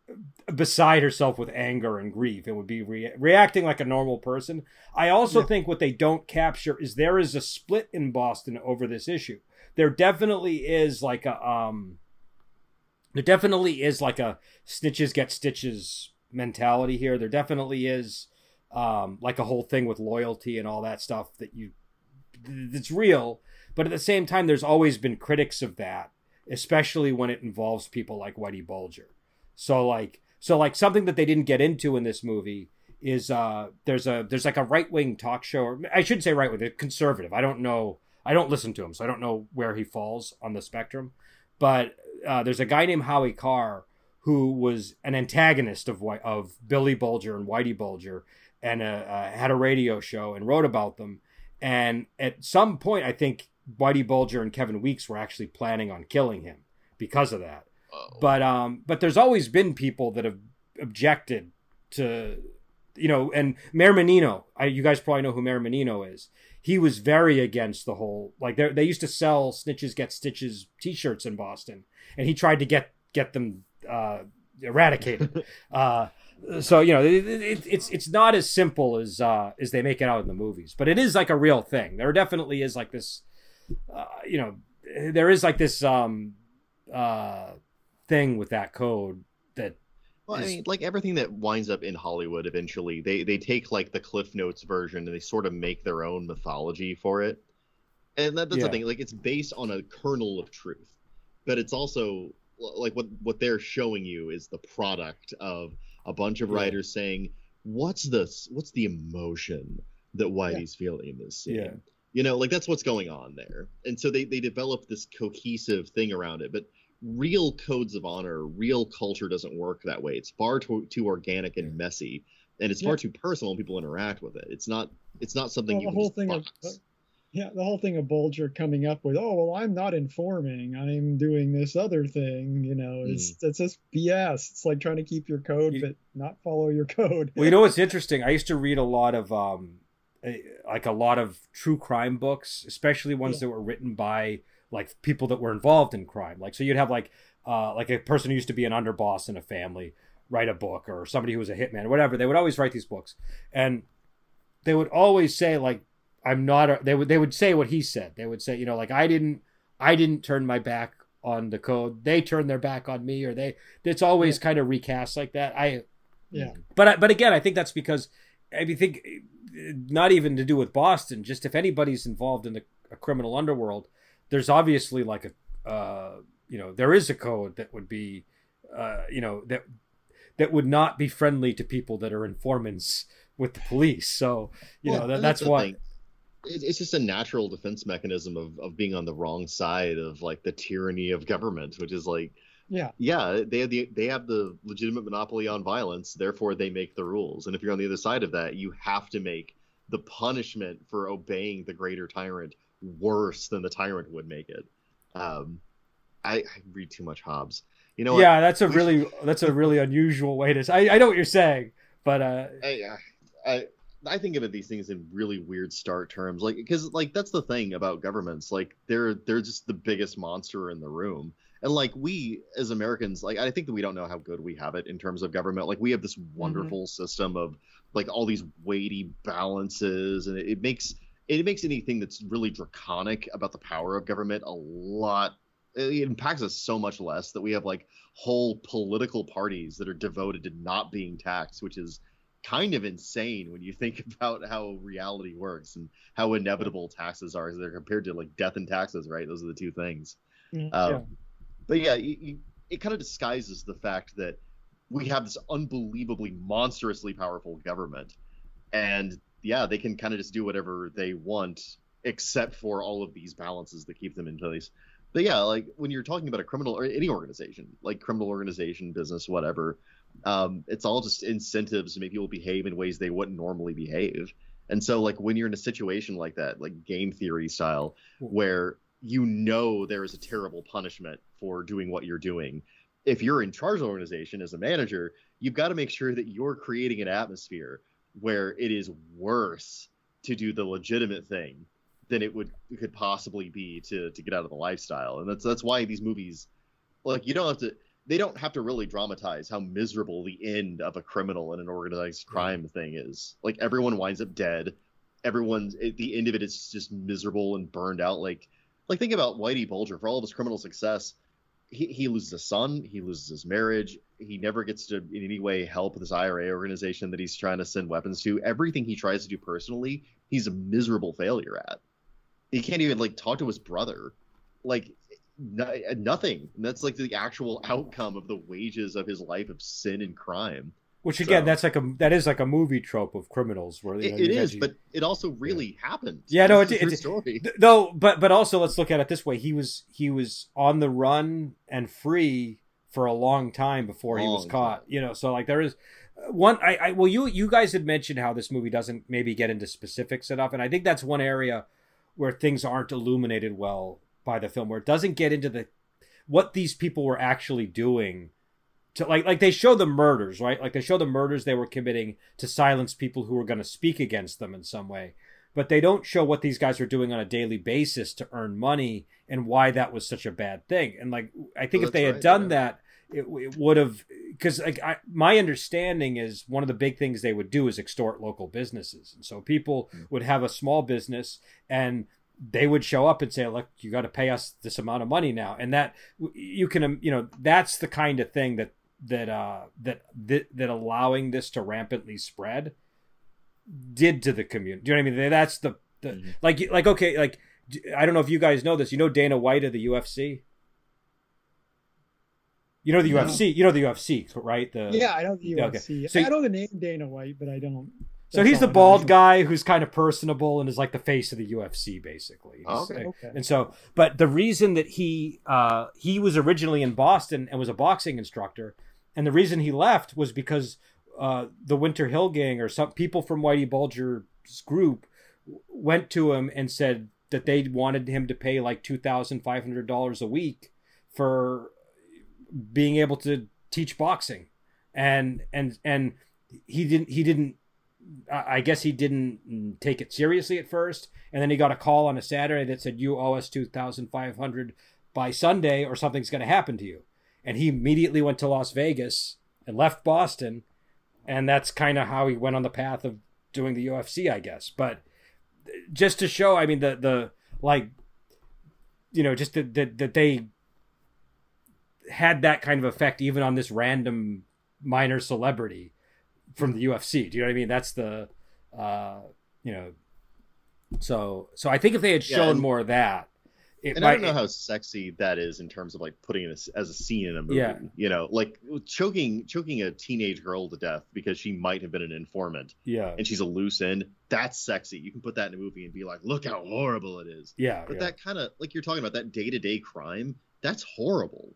beside herself with anger and grief and would be re- reacting like a normal person. I also Yeah. think what they don't capture is there is a split in Boston over this issue. There definitely is like a um there definitely is like a snitches get stitches mentality here. There definitely is um like a whole thing with loyalty and all that stuff that you that's real, but at the same time there's always been critics of that, especially when it involves people like Whitey Bulger. So like so like something that they didn't get into in this movie is uh there's a there's like a right wing talk show or I shouldn't say right wing, conservative. I don't know I don't listen to him, so I don't know where he falls on the spectrum. But uh, there's a guy named Howie Carr who was an antagonist of of Billy Bulger and Whitey Bulger, and uh, uh, had a radio show and wrote about them. And at some point, I think Whitey Bulger and Kevin Weeks were actually planning on killing him because of that Oh. but um but there's always been people that have objected to you know and Mayor Menino I, you guys probably know who Mayor Menino is he was very against the whole like they they used to sell snitches get stitches t-shirts in Boston and he tried to get get them uh eradicated uh so you know it, it, it's it's not as simple as uh as they make it out in the movies but it is like a real thing there definitely is like this uh, you know there is like this um uh thing with that code that Well, I mean, like everything that winds up in Hollywood, eventually they they take like the Cliff Notes version and they sort of make their own mythology for it. And that, that's Yeah. the thing, like it's based on a kernel of truth, but it's also like what what they're showing you is the product of a bunch of Yeah. writers saying, "What's this? what's the emotion that Whitey's feeling in this scene?" Yeah. You know, like that's what's going on there. And so they they develop this cohesive thing around it, but real codes of honor, real culture doesn't work that way. It's far too too organic and messy, and it's far too personal when people interact with it. It's not it's not something Well, you the can whole thing of box. Yeah, the whole thing of Bulger coming up with, oh well, I'm not informing, I'm doing this other thing. You know, it's Mm. it's just BS. It's like trying to keep your code You- but not follow your code. Well, you know what's interesting? I used to read a lot of um, eh, like a lot of true crime books, especially ones Yeah. that were written by like people that were involved in crime. Like, so you'd have like uh, like a person who used to be an underboss in a family write a book, or somebody who was a hitman, or whatever. They would always write these books, and they would always say like, "I'm not." A, they would they would say what he said. They would say, you know, like I didn't I didn't turn my back on the code. They turned their back on me, or they. It's always kind of recast like that. I Yeah, but I- but again, I think that's because I mean, think not even to do with Boston. Just if anybody's involved in the a criminal underworld, there's obviously like a uh, you know there is a code that would be uh, you know that that would not be friendly to people that are informants with the police. So you Well, know that, and that's why. thing. It- It's just a natural defense mechanism of, of being on the wrong side of like the tyranny of government, which is like, yeah, yeah, they have the they have the legitimate monopoly on violence, therefore they make the rules. And if you're on the other side of that, you have to make the punishment for obeying the greater tyrant worse than the tyrant would make it. Um, I, I read too much Hobbes. You know what? yeah, that's a really that's a really unusual way to. I, I know what you're saying, but uh, I, I I think of it these things in really weird start terms, like because like that's the thing about governments, like they're they're just the biggest monster in the room, and like we as Americans, like I think that we don't know how good we have it in terms of government. Like we have this mm-hmm. wonderful system of like all these weighty balances, and it, it makes it makes anything that's really draconic about the power of government a lot. It impacts us so much less that we have like whole political parties that are devoted to not being taxed, which is kind of insane when you think about how reality works and how inevitable taxes are as they're compared to like death and taxes, right? Those are the two things. Mm, Um, yeah. But yeah, you, you, it kind of disguises the fact that we have this unbelievably monstrously powerful government, and yeah, they can kind of just do whatever they want, except for all of these balances that keep them in place. But yeah, like when you're talking about a criminal or any organization, like criminal organization, business, whatever, um, it's all just incentives to make people behave in ways they wouldn't normally behave. And so, like when you're in a situation like that, like game theory style, where you know there is a terrible punishment for doing what you're doing, if you're in charge of the organization as a manager, you've got to make sure that you're creating an atmosphere where it is worse to do the legitimate thing than it would it could possibly be to to get out of the lifestyle. And that's that's why these movies, like you don't have to they don't have to really dramatize how miserable the end of a criminal and an organized crime thing is. Like everyone winds up dead. Everyone's at the end of it is just miserable and burned out. Like like think about Whitey Bulger for all of his criminal success. He, he loses a son. He loses his marriage. He never gets to in any way help this IRA organization that he's trying to send weapons to. Everything he tries to do personally, he's a miserable failure at. He can't even like talk to his brother. Like no, nothing. And that's like the actual outcome of the wages of his life of sin and crime. which again, So- that's like a that is like a movie trope of criminals where you know, it you is, had- but it also really happened. Yeah, no, it- is a it- story. Though but but also let's look at it this way he was he was on the run and free for a long time before he was caught time. you know so like there is uh, one I, I well you you guys had mentioned how this movie doesn't maybe get into specifics enough and i think that's one area where things aren't illuminated well by the film where it doesn't get into the what these people were actually doing to like like they show the murders right like they show the murders they were committing to silence people who were going to speak against them in some way but they don't show what these guys are doing on a daily basis to earn money and why that was such a bad thing. And like, I think Well, if they that's had done yeah. that, it, it would have because like I, my understanding is one of the big things they would do is extort local businesses, and so people Hmm. would have a small business and they would show up and say, "Look, you got to pay us this amount of money now," and that you can, um, you know, that's the kind of thing that that uh that that, that allowing this to rampantly spread did to the community. Do you know what I mean? That's the, the Mhm. like like okay, like I don't know if you guys know this. You know Dana White of the UFC. You know the No. UFC. You know the UFC, right? The yeah, I know the yeah, okay. UFC. So- I know the name Dana White, but I don't. So he's the all know. bald guy who's kind of personable and is like the face of the UFC, basically. Oh, okay. Okay. And so, but the reason that he uh, he was originally in Boston and was a boxing instructor, and the reason he left was because uh, the Winter Hill Gang or some people from Whitey Bulger's group went to him and said, that they wanted him to pay like two thousand five hundred dollars a week for being able to teach boxing, and and and he didn't he didn't I guess he didn't mm, take it seriously at first, and then he got a call on a Saturday that said you owe us two thousand five hundred by Sunday, or something's going to happen to you. And he immediately went to Las Vegas and left Boston, and that's kind of how he went on the path of doing the UFC, I guess. But just to show, I mean, the the like, you know, just that that, that they had that kind of effect even on this random minor celebrity from the UFC. Do you know what I mean? That's the, uh, you know, so so I think if they had Yeah, shown and- more of that, it and I don't know how sexy that is in terms of like putting it as, as a scene in a movie. Yeah. You know, like choking choking a teenage girl to death because she might have been an informant yeah, and she's a loose end. That's sexy. You can put that in a movie and be like, look how horrible it is. yeah, But yeah. that kind of like you're talking about that day to day crime. That's horrible.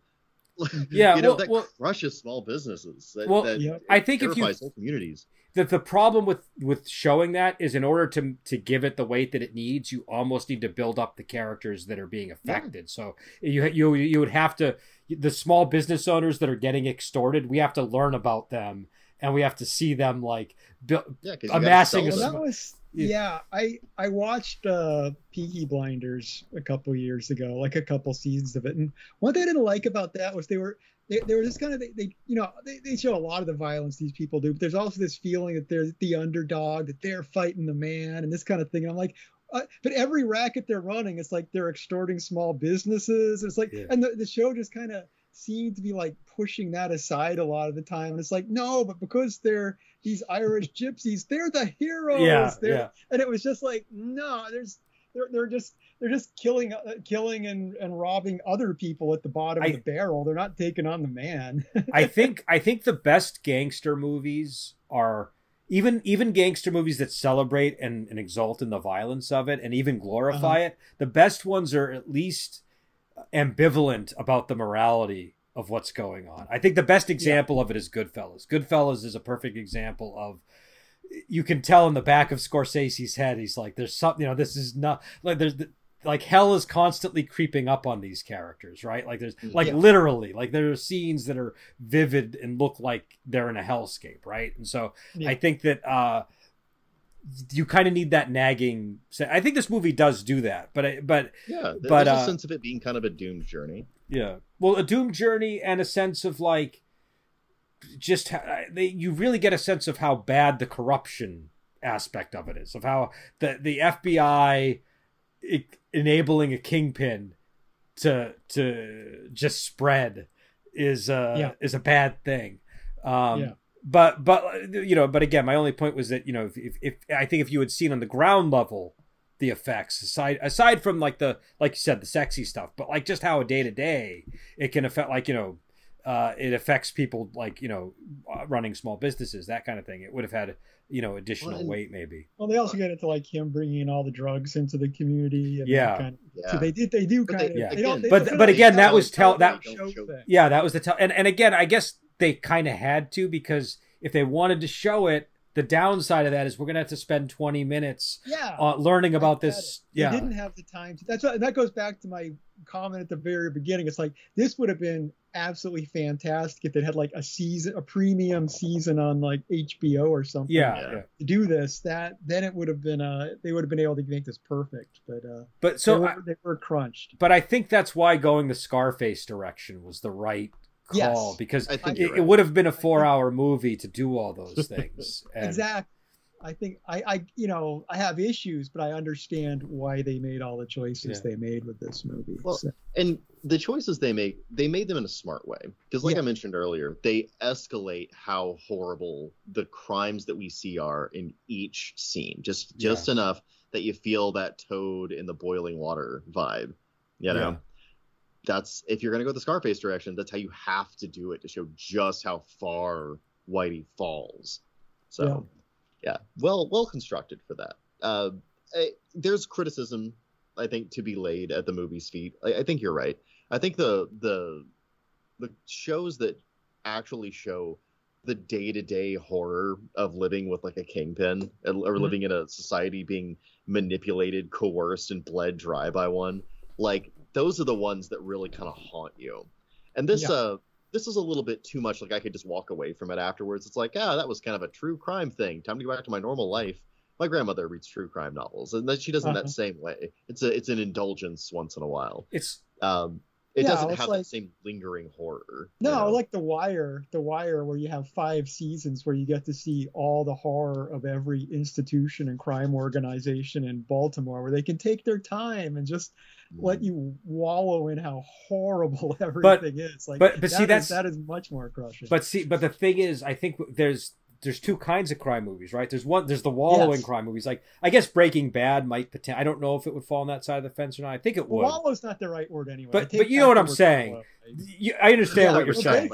Yeah, you know well- that well- crushes small businesses. That, Well, that Yeah. I think if you terrifies whole communities. the, the problem with with showing that is in order to to give it the weight that it needs you almost need to build up the characters that are being affected so you you you would have to the small business owners that are getting extorted we have to learn about them and we have to see them like build, Yeah, 'cause Amassing sell a Well, that was Yeah. yeah. I I watched uh Peaky Blinders a couple years ago, like a couple seasons of it, and one thing I didn't like about that was they were they, they were just kind of they, they you know they, they show a lot of the violence these people do, but there's also this feeling that they're the underdog, that they're fighting the man, and this kind of thing. And I'm like. Uh, but every racket they're running, it's like they're extorting small businesses. It's like, Yeah. and the, the show just kind of seemed to be like pushing that aside a lot of the time. And it's like, no, but because they're these Irish gypsies, they're the heroes. yeah They're- yeah and it was just like no there's they're, they're just they're just killing uh, killing and, and robbing other people at the bottom I- of the barrel they're not taking on the man I think I think the best gangster movies are even even gangster movies that celebrate and, and exalt in the violence of it and even glorify Uh-huh. it. The best ones are at least ambivalent about the morality of what's going on. I think the best example of it is Goodfellas. Goodfellas is a perfect example of you can tell in the back of Scorsese's head he's like there's something you know this is not like there's like hell is constantly creeping up on these characters right like there's like Yeah. literally like there are scenes that are vivid and look like they're in a hellscape right and so Yeah. i think that uh you kind of need that nagging i think this movie does do that but I, but Yeah, th- But, there's uh, sense of it being kind of a doomed journey. Yeah well a doom journey and a sense of like just how, they, you really get a sense of how bad the corruption aspect of it is of how the the fbi enabling a kingpin to to just spread is uh Yeah. is a bad thing um Yeah. but but you know but again my only point was that you know if, if, if i think if you had seen on the ground level the effects aside aside from like the like you said the sexy stuff but like just how a day to day it can affect like you know uh it affects people like you know uh, running small businesses that kind of thing it would have had you know additional Well, and- weight maybe well they also get into like him bringing in all the drugs into the community and Yeah. kind of, Yeah. so they did they do But kind they- of Yeah. they again- they But- but again, that was tell- that- show show- yeah that was the tell and, and again i guess they kind of had to because if they wanted to show it the downside of that is we're gonna have to spend 20 minutes yeah uh, learning about this it. yeah They didn't have the time to. That's what, that goes back to my comment at the very beginning. It's like this would have been absolutely fantastic if they had like a season, a premium season on like HBO or something. yeah, Yeah. yeah. To do this, that then it would have been uh they would have been able to make this perfect. But uh, but they, so were, I- they were crunched. but i think that's why going the scarface direction was the right call Yes. because I think it, you're it would have been a four hour movie to do all those things and, Exactly. I think I, I, you know, I have issues, but I understand why they made all the choices Yeah. they made with this movie. Well, So- and the choices they make they made them in a smart way because like Yeah. i mentioned earlier they escalate how horrible the crimes that we see are in each scene just just enough that you feel that toad in the boiling water vibe you know Yeah. That's if you're going to go the scarface direction that's how you have to do it to show just how far whitey falls so yeah, well well constructed for that uh, I, there's criticism I think to be laid at the movie's feet. I, I think you're right. I think the the the shows that actually show the day-to-day horror of living with like a kingpin or Mhm. living in a society being manipulated, coerced, and bled dry by one. Like those are the ones that really kind of haunt you. And this Yeah. uh this is a little bit too much like I could just walk away from it afterwards. It's like, ah, that was kind of a true crime thing. Time to go back to my normal life. My grandmother reads true crime novels, and that she does in Uh-huh. that same way. It's a it's an indulgence once in a while. It's Um, it Yeah, doesn't have like- that same lingering horror. you No, know? like The Wire, The Wire, where you have five seasons where you get to see all the horror of every institution and crime organization in Baltimore, where they can take their time and just let Mm. you wallow in how horrible everything is. Like, but- but see, that is- that's- that is much more crushing. But see, but the thing is, I think there's there's two kinds of crime movies, right? There's one, there's the wallowing Yes. crime movies. Like I guess Breaking Bad might pretend. I don't know if it would fall on that side of the fence or not. I think it would. Wallow's not the right word anyway. But- but you know what I'm saying. You, I understand Yeah, what you're saying.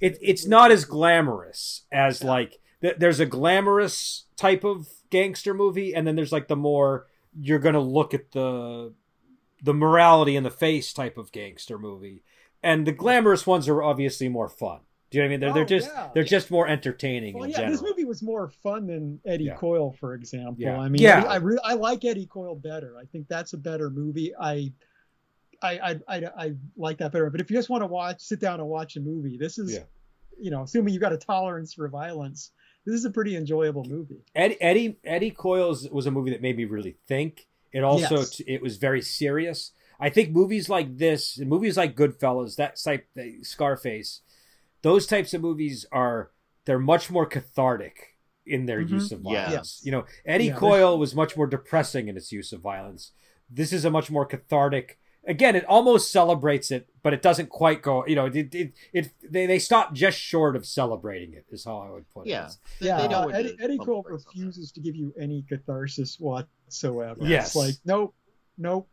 It, it's not as glamorous as Yeah. like th- there's a glamorous type of gangster movie, and then there's like the more you're gonna look at the the morality in the face type of gangster movie, and the glamorous ones are obviously more fun. Do you know what I mean? They're, they're Oh, just yeah. they're just more entertaining Well, in yeah, general. this movie was more fun than Eddie Yeah. Coyle, for example. Yeah. I mean, Yeah. I re- I like Eddie Coyle better. I think that's a better movie. I, I, I, I, I like that better. But if you just want to watch, sit down and watch a movie, this is, Yeah. you know, assuming you've got a tolerance for violence, this is a pretty enjoyable movie. Eddie Eddie Eddie Coyle's was a movie that made me really think. It also Yes. it was very serious. I think movies like this, movies like Goodfellas, that type, the Scarface, those types of movies are they're much more cathartic in their Mhm. use of Yeah. violence. You know, Eddie Yeah, Coyle was much more depressing in its use of violence. This is a much more cathartic. Again, it almost celebrates it, but it doesn't quite go. You know, it it, it they they stop just short of celebrating it. Is how I would put it. Yeah. Yeah, uh, Eddie, Eddie Coyle the that. refuses to give you any catharsis whatsoever. Yes. It's like, nope, nope.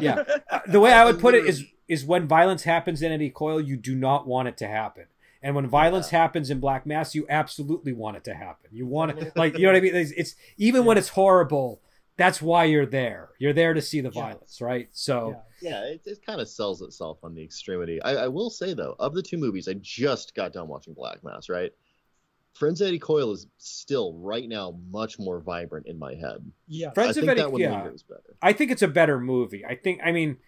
Yeah. Uh, the way I would put it is is when violence happens in Eddie Coyle, you do not want it to happen. And when violence happens in Black Mass, you absolutely want it to happen. You want it like you know what I mean? It's, it's even when it's horrible, that's why you're there. You're there to see the Yeah. violence, right? So Yeah. Yeah, it, it kind of sells itself on the extremity. I, I will say though, of the two movies, I just got done watching Black Mass. Right, Friends of Eddie Coyle is still right now much more vibrant in my head. Yeah. Friends I of think Eddie, that one yeah. lingers better. I think it's a better movie. I think I mean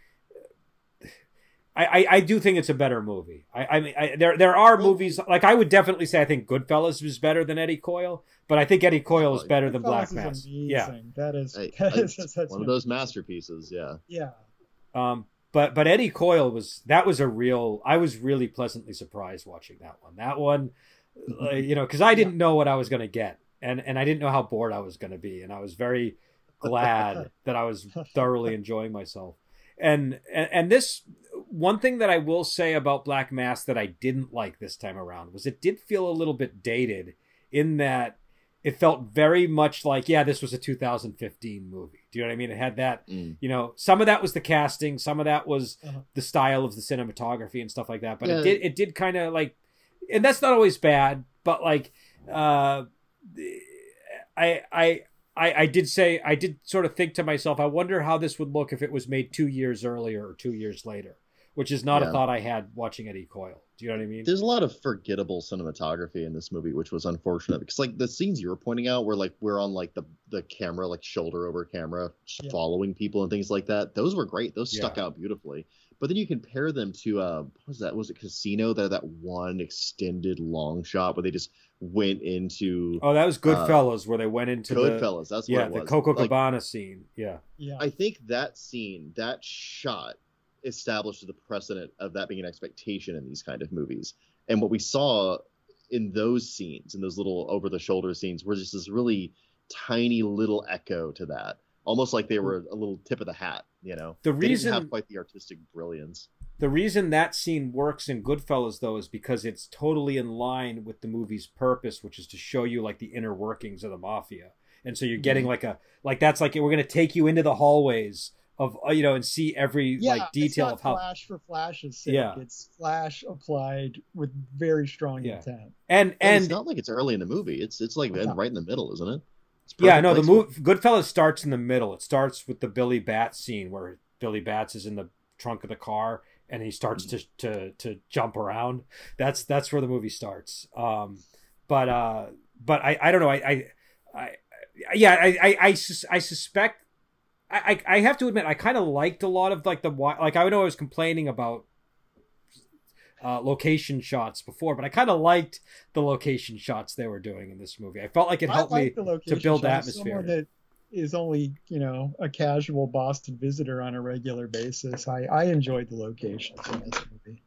I, I, I do think it's a better movie. I, I mean, I, there there are Well- movies like I would definitely say I think Goodfellas is better than Eddie Coyle, but I think Eddie Coyle is better than Black Mass. Yeah, That is, I- that I- is it's such one of those masterpieces. Yeah. Yeah. Um, but but Eddie Coyle was that was a real. I was really pleasantly surprised watching that one. That one, uh, you know, because I didn't know what I was going to get, and and I didn't know how bored I was going to be, and I was very glad that I was thoroughly enjoying myself. And, and and this one thing that I will say about Black Mass that I didn't like this time around was it did feel a little bit dated in that it felt very much like yeah this was a 2015 movie. Do you know what I mean? It had that Mm. you know some of that was the casting some of that was Uh-huh. the style of the cinematography and stuff like that but it did it did kind of like and that's not always bad but like uh I, I i i did say i did sort of think to myself i wonder how this would look if it was made two years earlier or two years later which is not a thought i had watching eddie coyle do you know what i mean There's a lot of forgettable cinematography in this movie, which was unfortunate because, like, the scenes you were pointing out, where like we're on like the the camera, like shoulder over camera, just Yeah. following people and things like that. Those were great. Those stuck Yeah. out beautifully. But then you compare them to uh, what was that? Was it Casino? That that one extended long shot where they just went into oh that was goodfellas where they went into the Goodfellas. That's yeah what it the was. coco Like, cabana scene yeah Yeah. I think that scene, that shot, established the precedent of that being an expectation in these kind of movies. And what we saw in those scenes, in those little over the shoulder scenes, were just this really tiny little echo to that. Almost like they were a little tip of the hat, you know. The They didn't reason- have quite the artistic brilliance. The reason that scene works in Goodfellas, though, is because it's totally in line with the movie's purpose, which is to show you like the inner workings of the mafia. And so you're getting mm-hmm. like a like that's like we're gonna take you into the hallways of uh, you know and see every yeah, like detail it's not of how flash for flash's sake. Yeah. It's flash applied with very strong Yeah. intent. and And, and it's not like it's early in the movie. It's it's like Yeah. right in the middle, isn't it? It's yeah perfect no the placement. move Goodfellas starts in the middle. It starts with the Billy Batts scene where Billy Batts is in the trunk of the car and he starts to to to jump around. That's that's where the movie starts. Um, but uh, but I I don't know I I, I yeah I I I, sus- I suspect I, I have to admit I kind of liked a lot of like the like I know I was complaining about uh, location shots before, but I kind of liked the location shots they were doing in this movie. I felt like it helped like me to build. Atmosphere. That is only you know a casual Boston visitor on a regular basis. I I enjoyed the locations in this movie.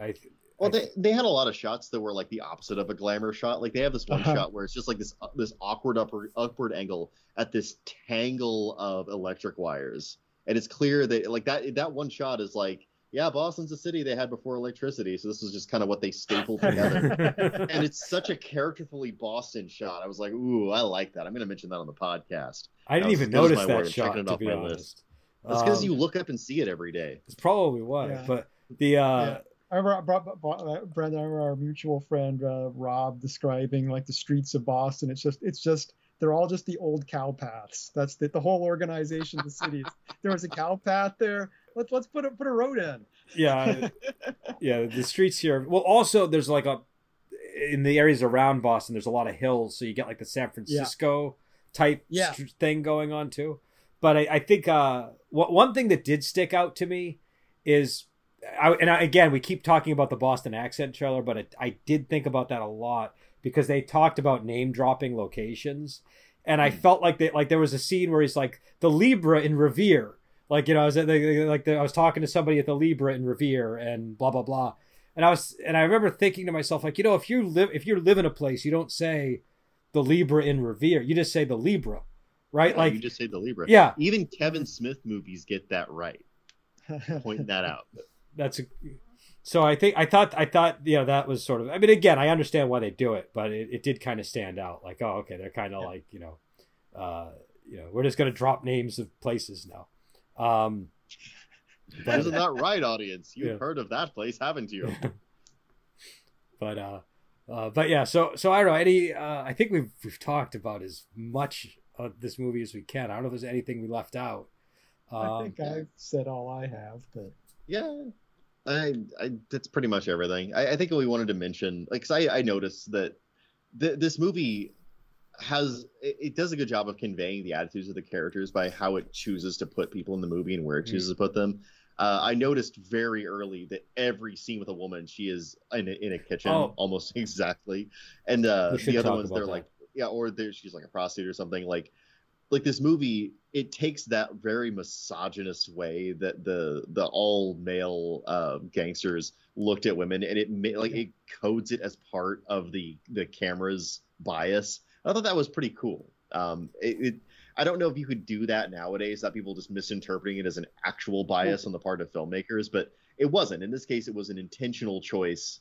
I, Well, they, they had a lot of shots that were like the opposite of a glamour shot. Like they have this one Uh-huh. shot where it's just like this this awkward upward upward angle at this tangle of electric wires, and it's clear that like that that one shot is like, yeah, Boston's a city they had before electricity, so this is just kind of what they stapled together. and it's such a characterfully Boston shot. I was like, ooh, I like that. I'm gonna mention that on the podcast. I didn't That was even as good as notice my that. I'm shot. checking it To off be my honest, list. That's because Um, you look up and see it every day. It's probably why, Yeah. but the uh, Yeah. I remember, I brought, brought, uh, Brendan, I remember our mutual friend uh, Rob describing like the streets of Boston. It's just, it's just, they're all just the old cow paths. That's the, the whole organization of the city. there was a cow path there. Let's let's put a put a road in. yeah, yeah, the streets here. Well, also there's like a in the areas around Boston, there's a lot of hills, so you get like the San Francisco type Yeah. st- thing going on too. But I, I think uh, what one thing that did stick out to me is, I, and I, again, we keep talking about the Boston accent trailer, but it, I did think about that a lot because they talked about name dropping locations, and I hmm. felt like they, like there was a scene where he's like the Libra in Revere, like you know, I was at the, like the, I was talking to somebody at the Libra in Revere, and blah blah blah, and I was and I remember thinking to myself like you know if you live if you live in a place you don't say the Libra in Revere, you just say the Libra, right? Yeah, like you just say the Libra. yeah, Even Kevin Smith movies get that right. Point that out. that's a so i think i thought i thought you know that was sort of i mean again i understand why they do it but it, it did kind of stand out like oh okay they're kind of like you know uh you know we're just going to drop names of places now um but, Isn't that right, audience? You've Yeah. heard of that place, haven't you? but uh uh but yeah so so i don't know any uh i think we've we've talked about as much of this movie as we can i don't know if there's anything we left out I um think I've said all I have, but Yeah, I, I that's pretty much everything. I, I think we wanted to mention, like, 'cause I, I noticed that th- this movie has it, it does a good job of conveying the attitudes of the characters by how it chooses to put people in the movie and where it chooses to put them. Uh, I noticed very early that every scene with a woman, she is in a, in a kitchen, Oh. almost exactly, and uh, the other ones they're that. like, yeah, or she's like a prostitute or something. Like, like this movie, it takes that very misogynist way that the the all male uh, gangsters looked at women, and it ma- like it codes it as part of the the camera's bias. I thought that was pretty cool. Um, it, it I don't know if you could do that nowadays. That people just misinterpreting it as an actual bias on the part of filmmakers, but it wasn't. In this case, it was an intentional choice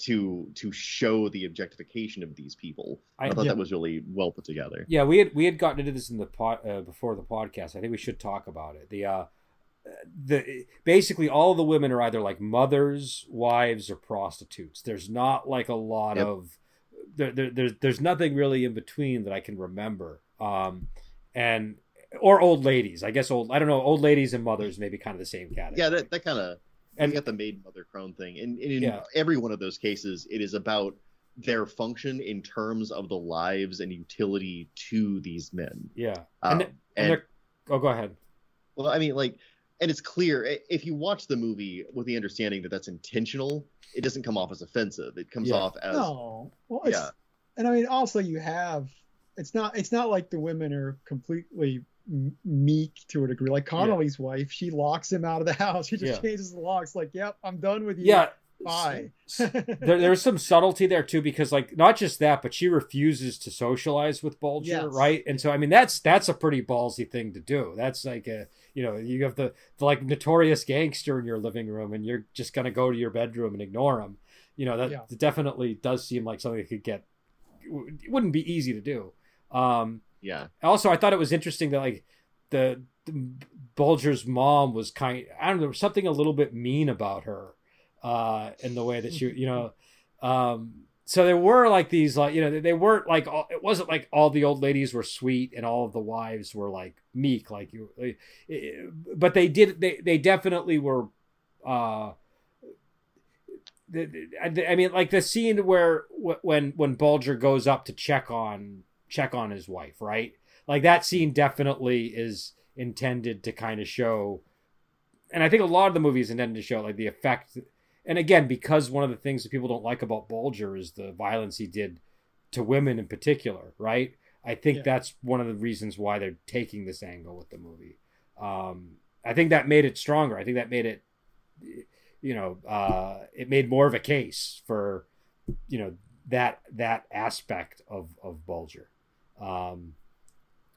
to to show the objectification of these people. I, I- thought yeah. that was really well put together. Yeah, we had we had gotten into this in the pod uh, before the podcast. I think we should talk about it. The uh, the basically all the women are either like mothers, wives, or prostitutes. There's not like a lot Yep. of there, there, there's there's nothing really in between that I can remember. Um, and or old ladies. I guess old. I don't know. Old ladies and mothers maybe kind of the same category. Yeah, that, that kind of And- and got the maid mother crone thing, and, and in Yeah. every one of those cases, it is about their function in terms of the lives and utility to these men. yeah. Um, And, th- and, and oh, go ahead. well, I mean, like, and it's clear if you watch the movie with the understanding that that's intentional, it doesn't come off as offensive. It comes Yeah. off as no. Well, yeah, and I mean, also you have. It's not. It's not like the women are completely m- meek to a degree. Like Connolly's wife, she locks him out of the house. She just Yeah. changes the locks. Like, yep, I'm done with you. Yeah. Bye. there, there's some subtlety there too because like not just that but she refuses to socialize with bulger Yes. right and so i mean that's that's a pretty ballsy thing to do that's like a you know you have the, the like notorious gangster in your living room and you're just gonna go to your bedroom and ignore him you know that Yeah. definitely does seem like something that could get it wouldn't be easy to do um yeah, also i thought it was interesting that like the, the bulger's mom was kind i don't know something a little bit mean about her uh in the way that she you know um so there were like these like you know they- weren't like all, it wasn't like all the old ladies were sweet and all of the wives were like meek like you but they did they they definitely were uh I mean, like the scene where when when Bulger goes up to check on check on his wife, right? Like that scene definitely is intended to kind of show, and I think a lot of the movie is intended to show like the effect. And again, because one of the things that people don't like about Bulger is the violence he did to women in particular, right? I think Yeah. that's one of the reasons why they're taking this angle with the movie. Um, I think that made it stronger. I think that made it, you know, uh, it made more of a case for, you know, that that aspect of of Bulger. Um,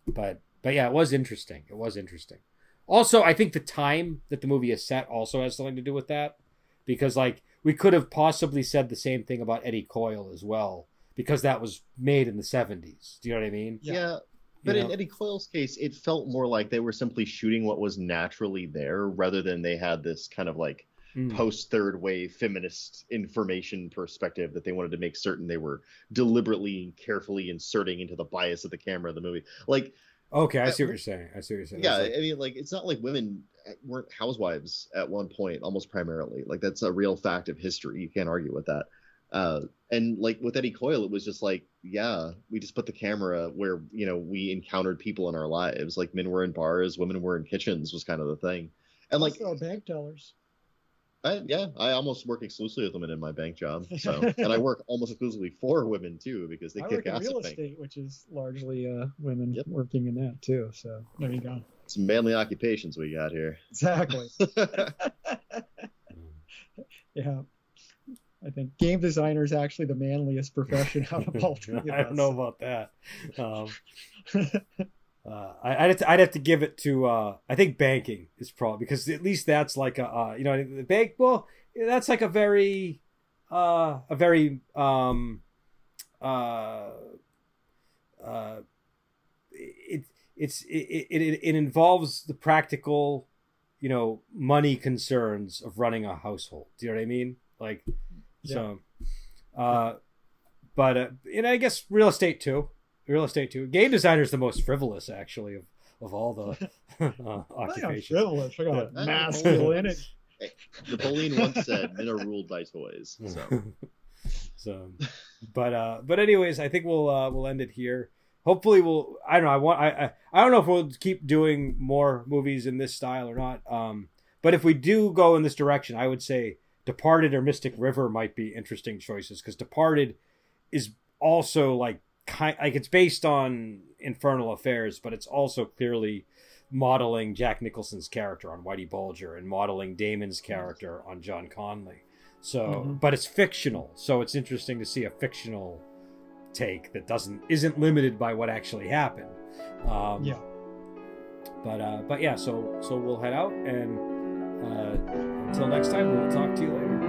but but yeah, it was interesting. It was interesting. Also, I think the time that the movie is set also has something to do with that, because like we could have possibly said the same thing about Eddie Coyle as well, because that was made in the seventies. Do you know what I mean? Yeah. Yeah. But You in know? Eddie Coyle's case, it felt more like they were simply shooting what was naturally there rather than they had this kind of like Mm. post third wave feminist information perspective that they wanted to make certain they were deliberately and carefully inserting into the bias of the camera of the movie. Like, Okay, I see what you're saying. I see what you're saying. yeah, like- I mean, like, it's not like women weren't housewives at one point, almost primarily. Like, that's a real fact of history. You can't argue with that. Uh, and like with Eddie Coyle, it was just like, yeah, we just put the camera where you know we encountered people in our lives. Like men were in bars, women were in kitchens, was kind of the thing. And like, also bank tellers. I, yeah, I almost work exclusively with women in my bank job. So, and I work almost exclusively for women too because they I kick work in ass real at bank. estate, which is largely uh, women Yep. working in that too. So there you go. Some manly occupations we got here. Exactly. yeah. I think game designer is actually the manliest profession out of all three of I don't know about that. Um, uh, I, I'd, have have to give it to. Uh, I think banking is probably because at least that's like a uh, you know the bank. Well, that's like a very uh, a very um, uh, uh, it it's it, it it involves the practical you know money concerns of running a household. Do you know what I mean? Like so. Uh, but uh, and I guess real estate too. Real estate too. Game designer is the most frivolous actually of, of all the uh, I I'm occupations. frivolous. I got Yeah. masculinity. Napoleon once said, "Men are ruled by toys." So, so, but uh, but anyways, I think we'll uh, we'll end it here. Hopefully, we'll. I don't know. I want. I, I I don't know if we'll keep doing more movies in this style or not. Um, but if we do go in this direction, I would say Departed or Mystic River might be interesting choices because Departed is also like kind like it's based on Infernal Affairs, but it's also clearly modeling Jack Nicholson's character on Whitey Bulger and modeling Damon's character on John Connolly. So, Mhm. but it's fictional, so it's interesting to see a fictional take that doesn't isn't limited by what actually happened. Um, Yeah. But uh, but yeah, so so we'll head out and uh, until next time, we'll talk to you later.